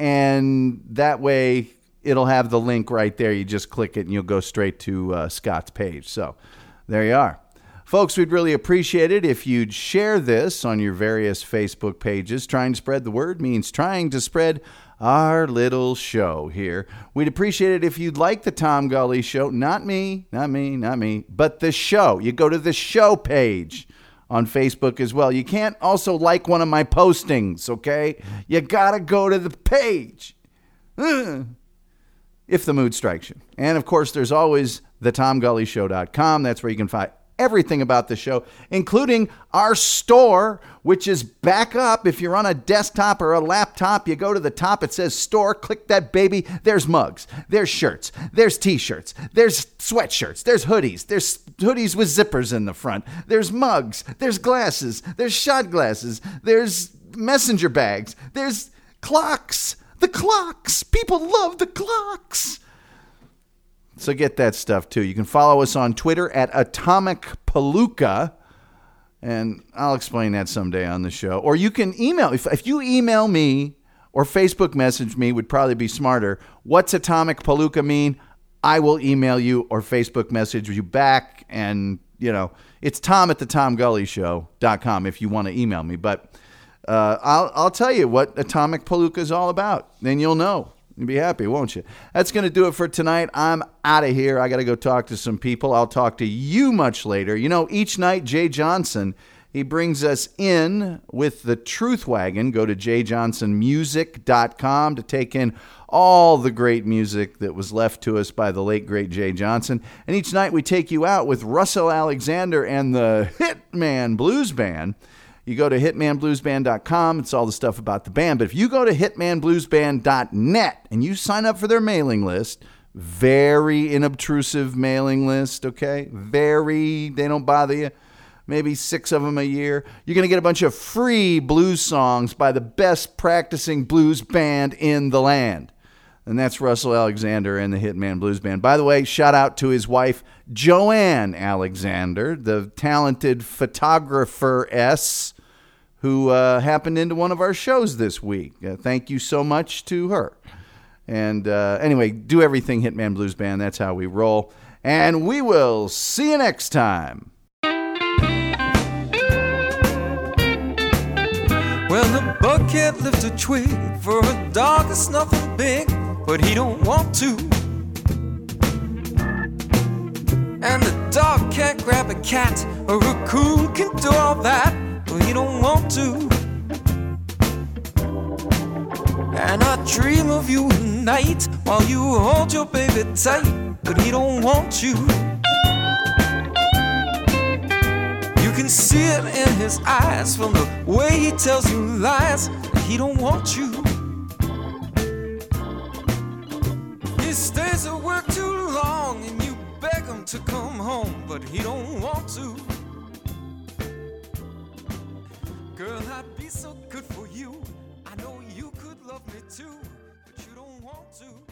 and that way it'll have the link right there. You just click it and you'll go straight to uh, Scott's page. So there you are. Folks, we'd really appreciate it if you'd share this on your various Facebook pages. Trying to spread the word means trying to spread our little show here. We'd appreciate it if you'd like the Tom Gully show. Not me, not me, not me, but the show. You go to the show page on Facebook as well. You can't also like one of my postings, okay? You gotta go to the page. If the mood strikes you. And of course, there's always thetomgullyshow.com. That's where you can find everything about the show, including our store, which is back up. If you're on a desktop or a laptop, you go to the top, it says store, click that baby. There's mugs, there's shirts, there's t shirts, there's sweatshirts, there's hoodies, there's hoodies with zippers in the front, there's mugs, there's glasses, there's shot glasses, there's messenger bags, there's clocks. The clocks. People love the clocks. So get that stuff too. You can follow us on Twitter at Atomic Palooka, and I'll explain that someday on the show. Or you can email if if you email me or Facebook message me would probably be smarter. What's Atomic Palooka mean? I will email you or Facebook message you back, and you know it's Tom at the Tom Gully TomGullyShow.com if you want to email me. But uh, I'll I'll tell you what Atomic Palooka is all about. Then you'll know. You'll be happy, won't you? That's going to do it for tonight. I'm out of here. I got to go talk to some people. I'll talk to you much later. You know, each night, Jay Johnson, he brings us in with the Truth Wagon. Go to jjohnsonmusic.com to take in all the great music that was left to us by the late, great Jay Johnson. And each night, we take you out with Russell Alexander and the Hitman Blues Band. You go to hitmanbluesband.com, it's all the stuff about the band. But if you go to hitmanbluesband.net and you sign up for their mailing list, very inobtrusive mailing list, okay? Very, they don't bother you. Maybe six of them a year. You're going to get a bunch of free blues songs by the best practicing blues band in the land. And that's Russell Alexander and the Hitman Blues Band. By the way, shout out to his wife, Joanne Alexander, the talented photographer S who uh, happened into one of our shows this week. Uh, thank you so much to her. And uh, anyway, do everything Hitman Blues Band. That's how we roll. And we will see you next time. Well, the bug can't lift a twig for a dog that's nothing big, but he don't want to. And the dog can't grab a cat, or a raccoon can do all that, but he don't want to. And I dream of you at night while you hold your baby tight, but he don't want you. You can see it in his eyes from the way he tells you lies. He don't want you. He stays at work too long and you beg him to come home, but he don't want to. Girl, I'd be so good for you. I know you could love me too, but you don't want to.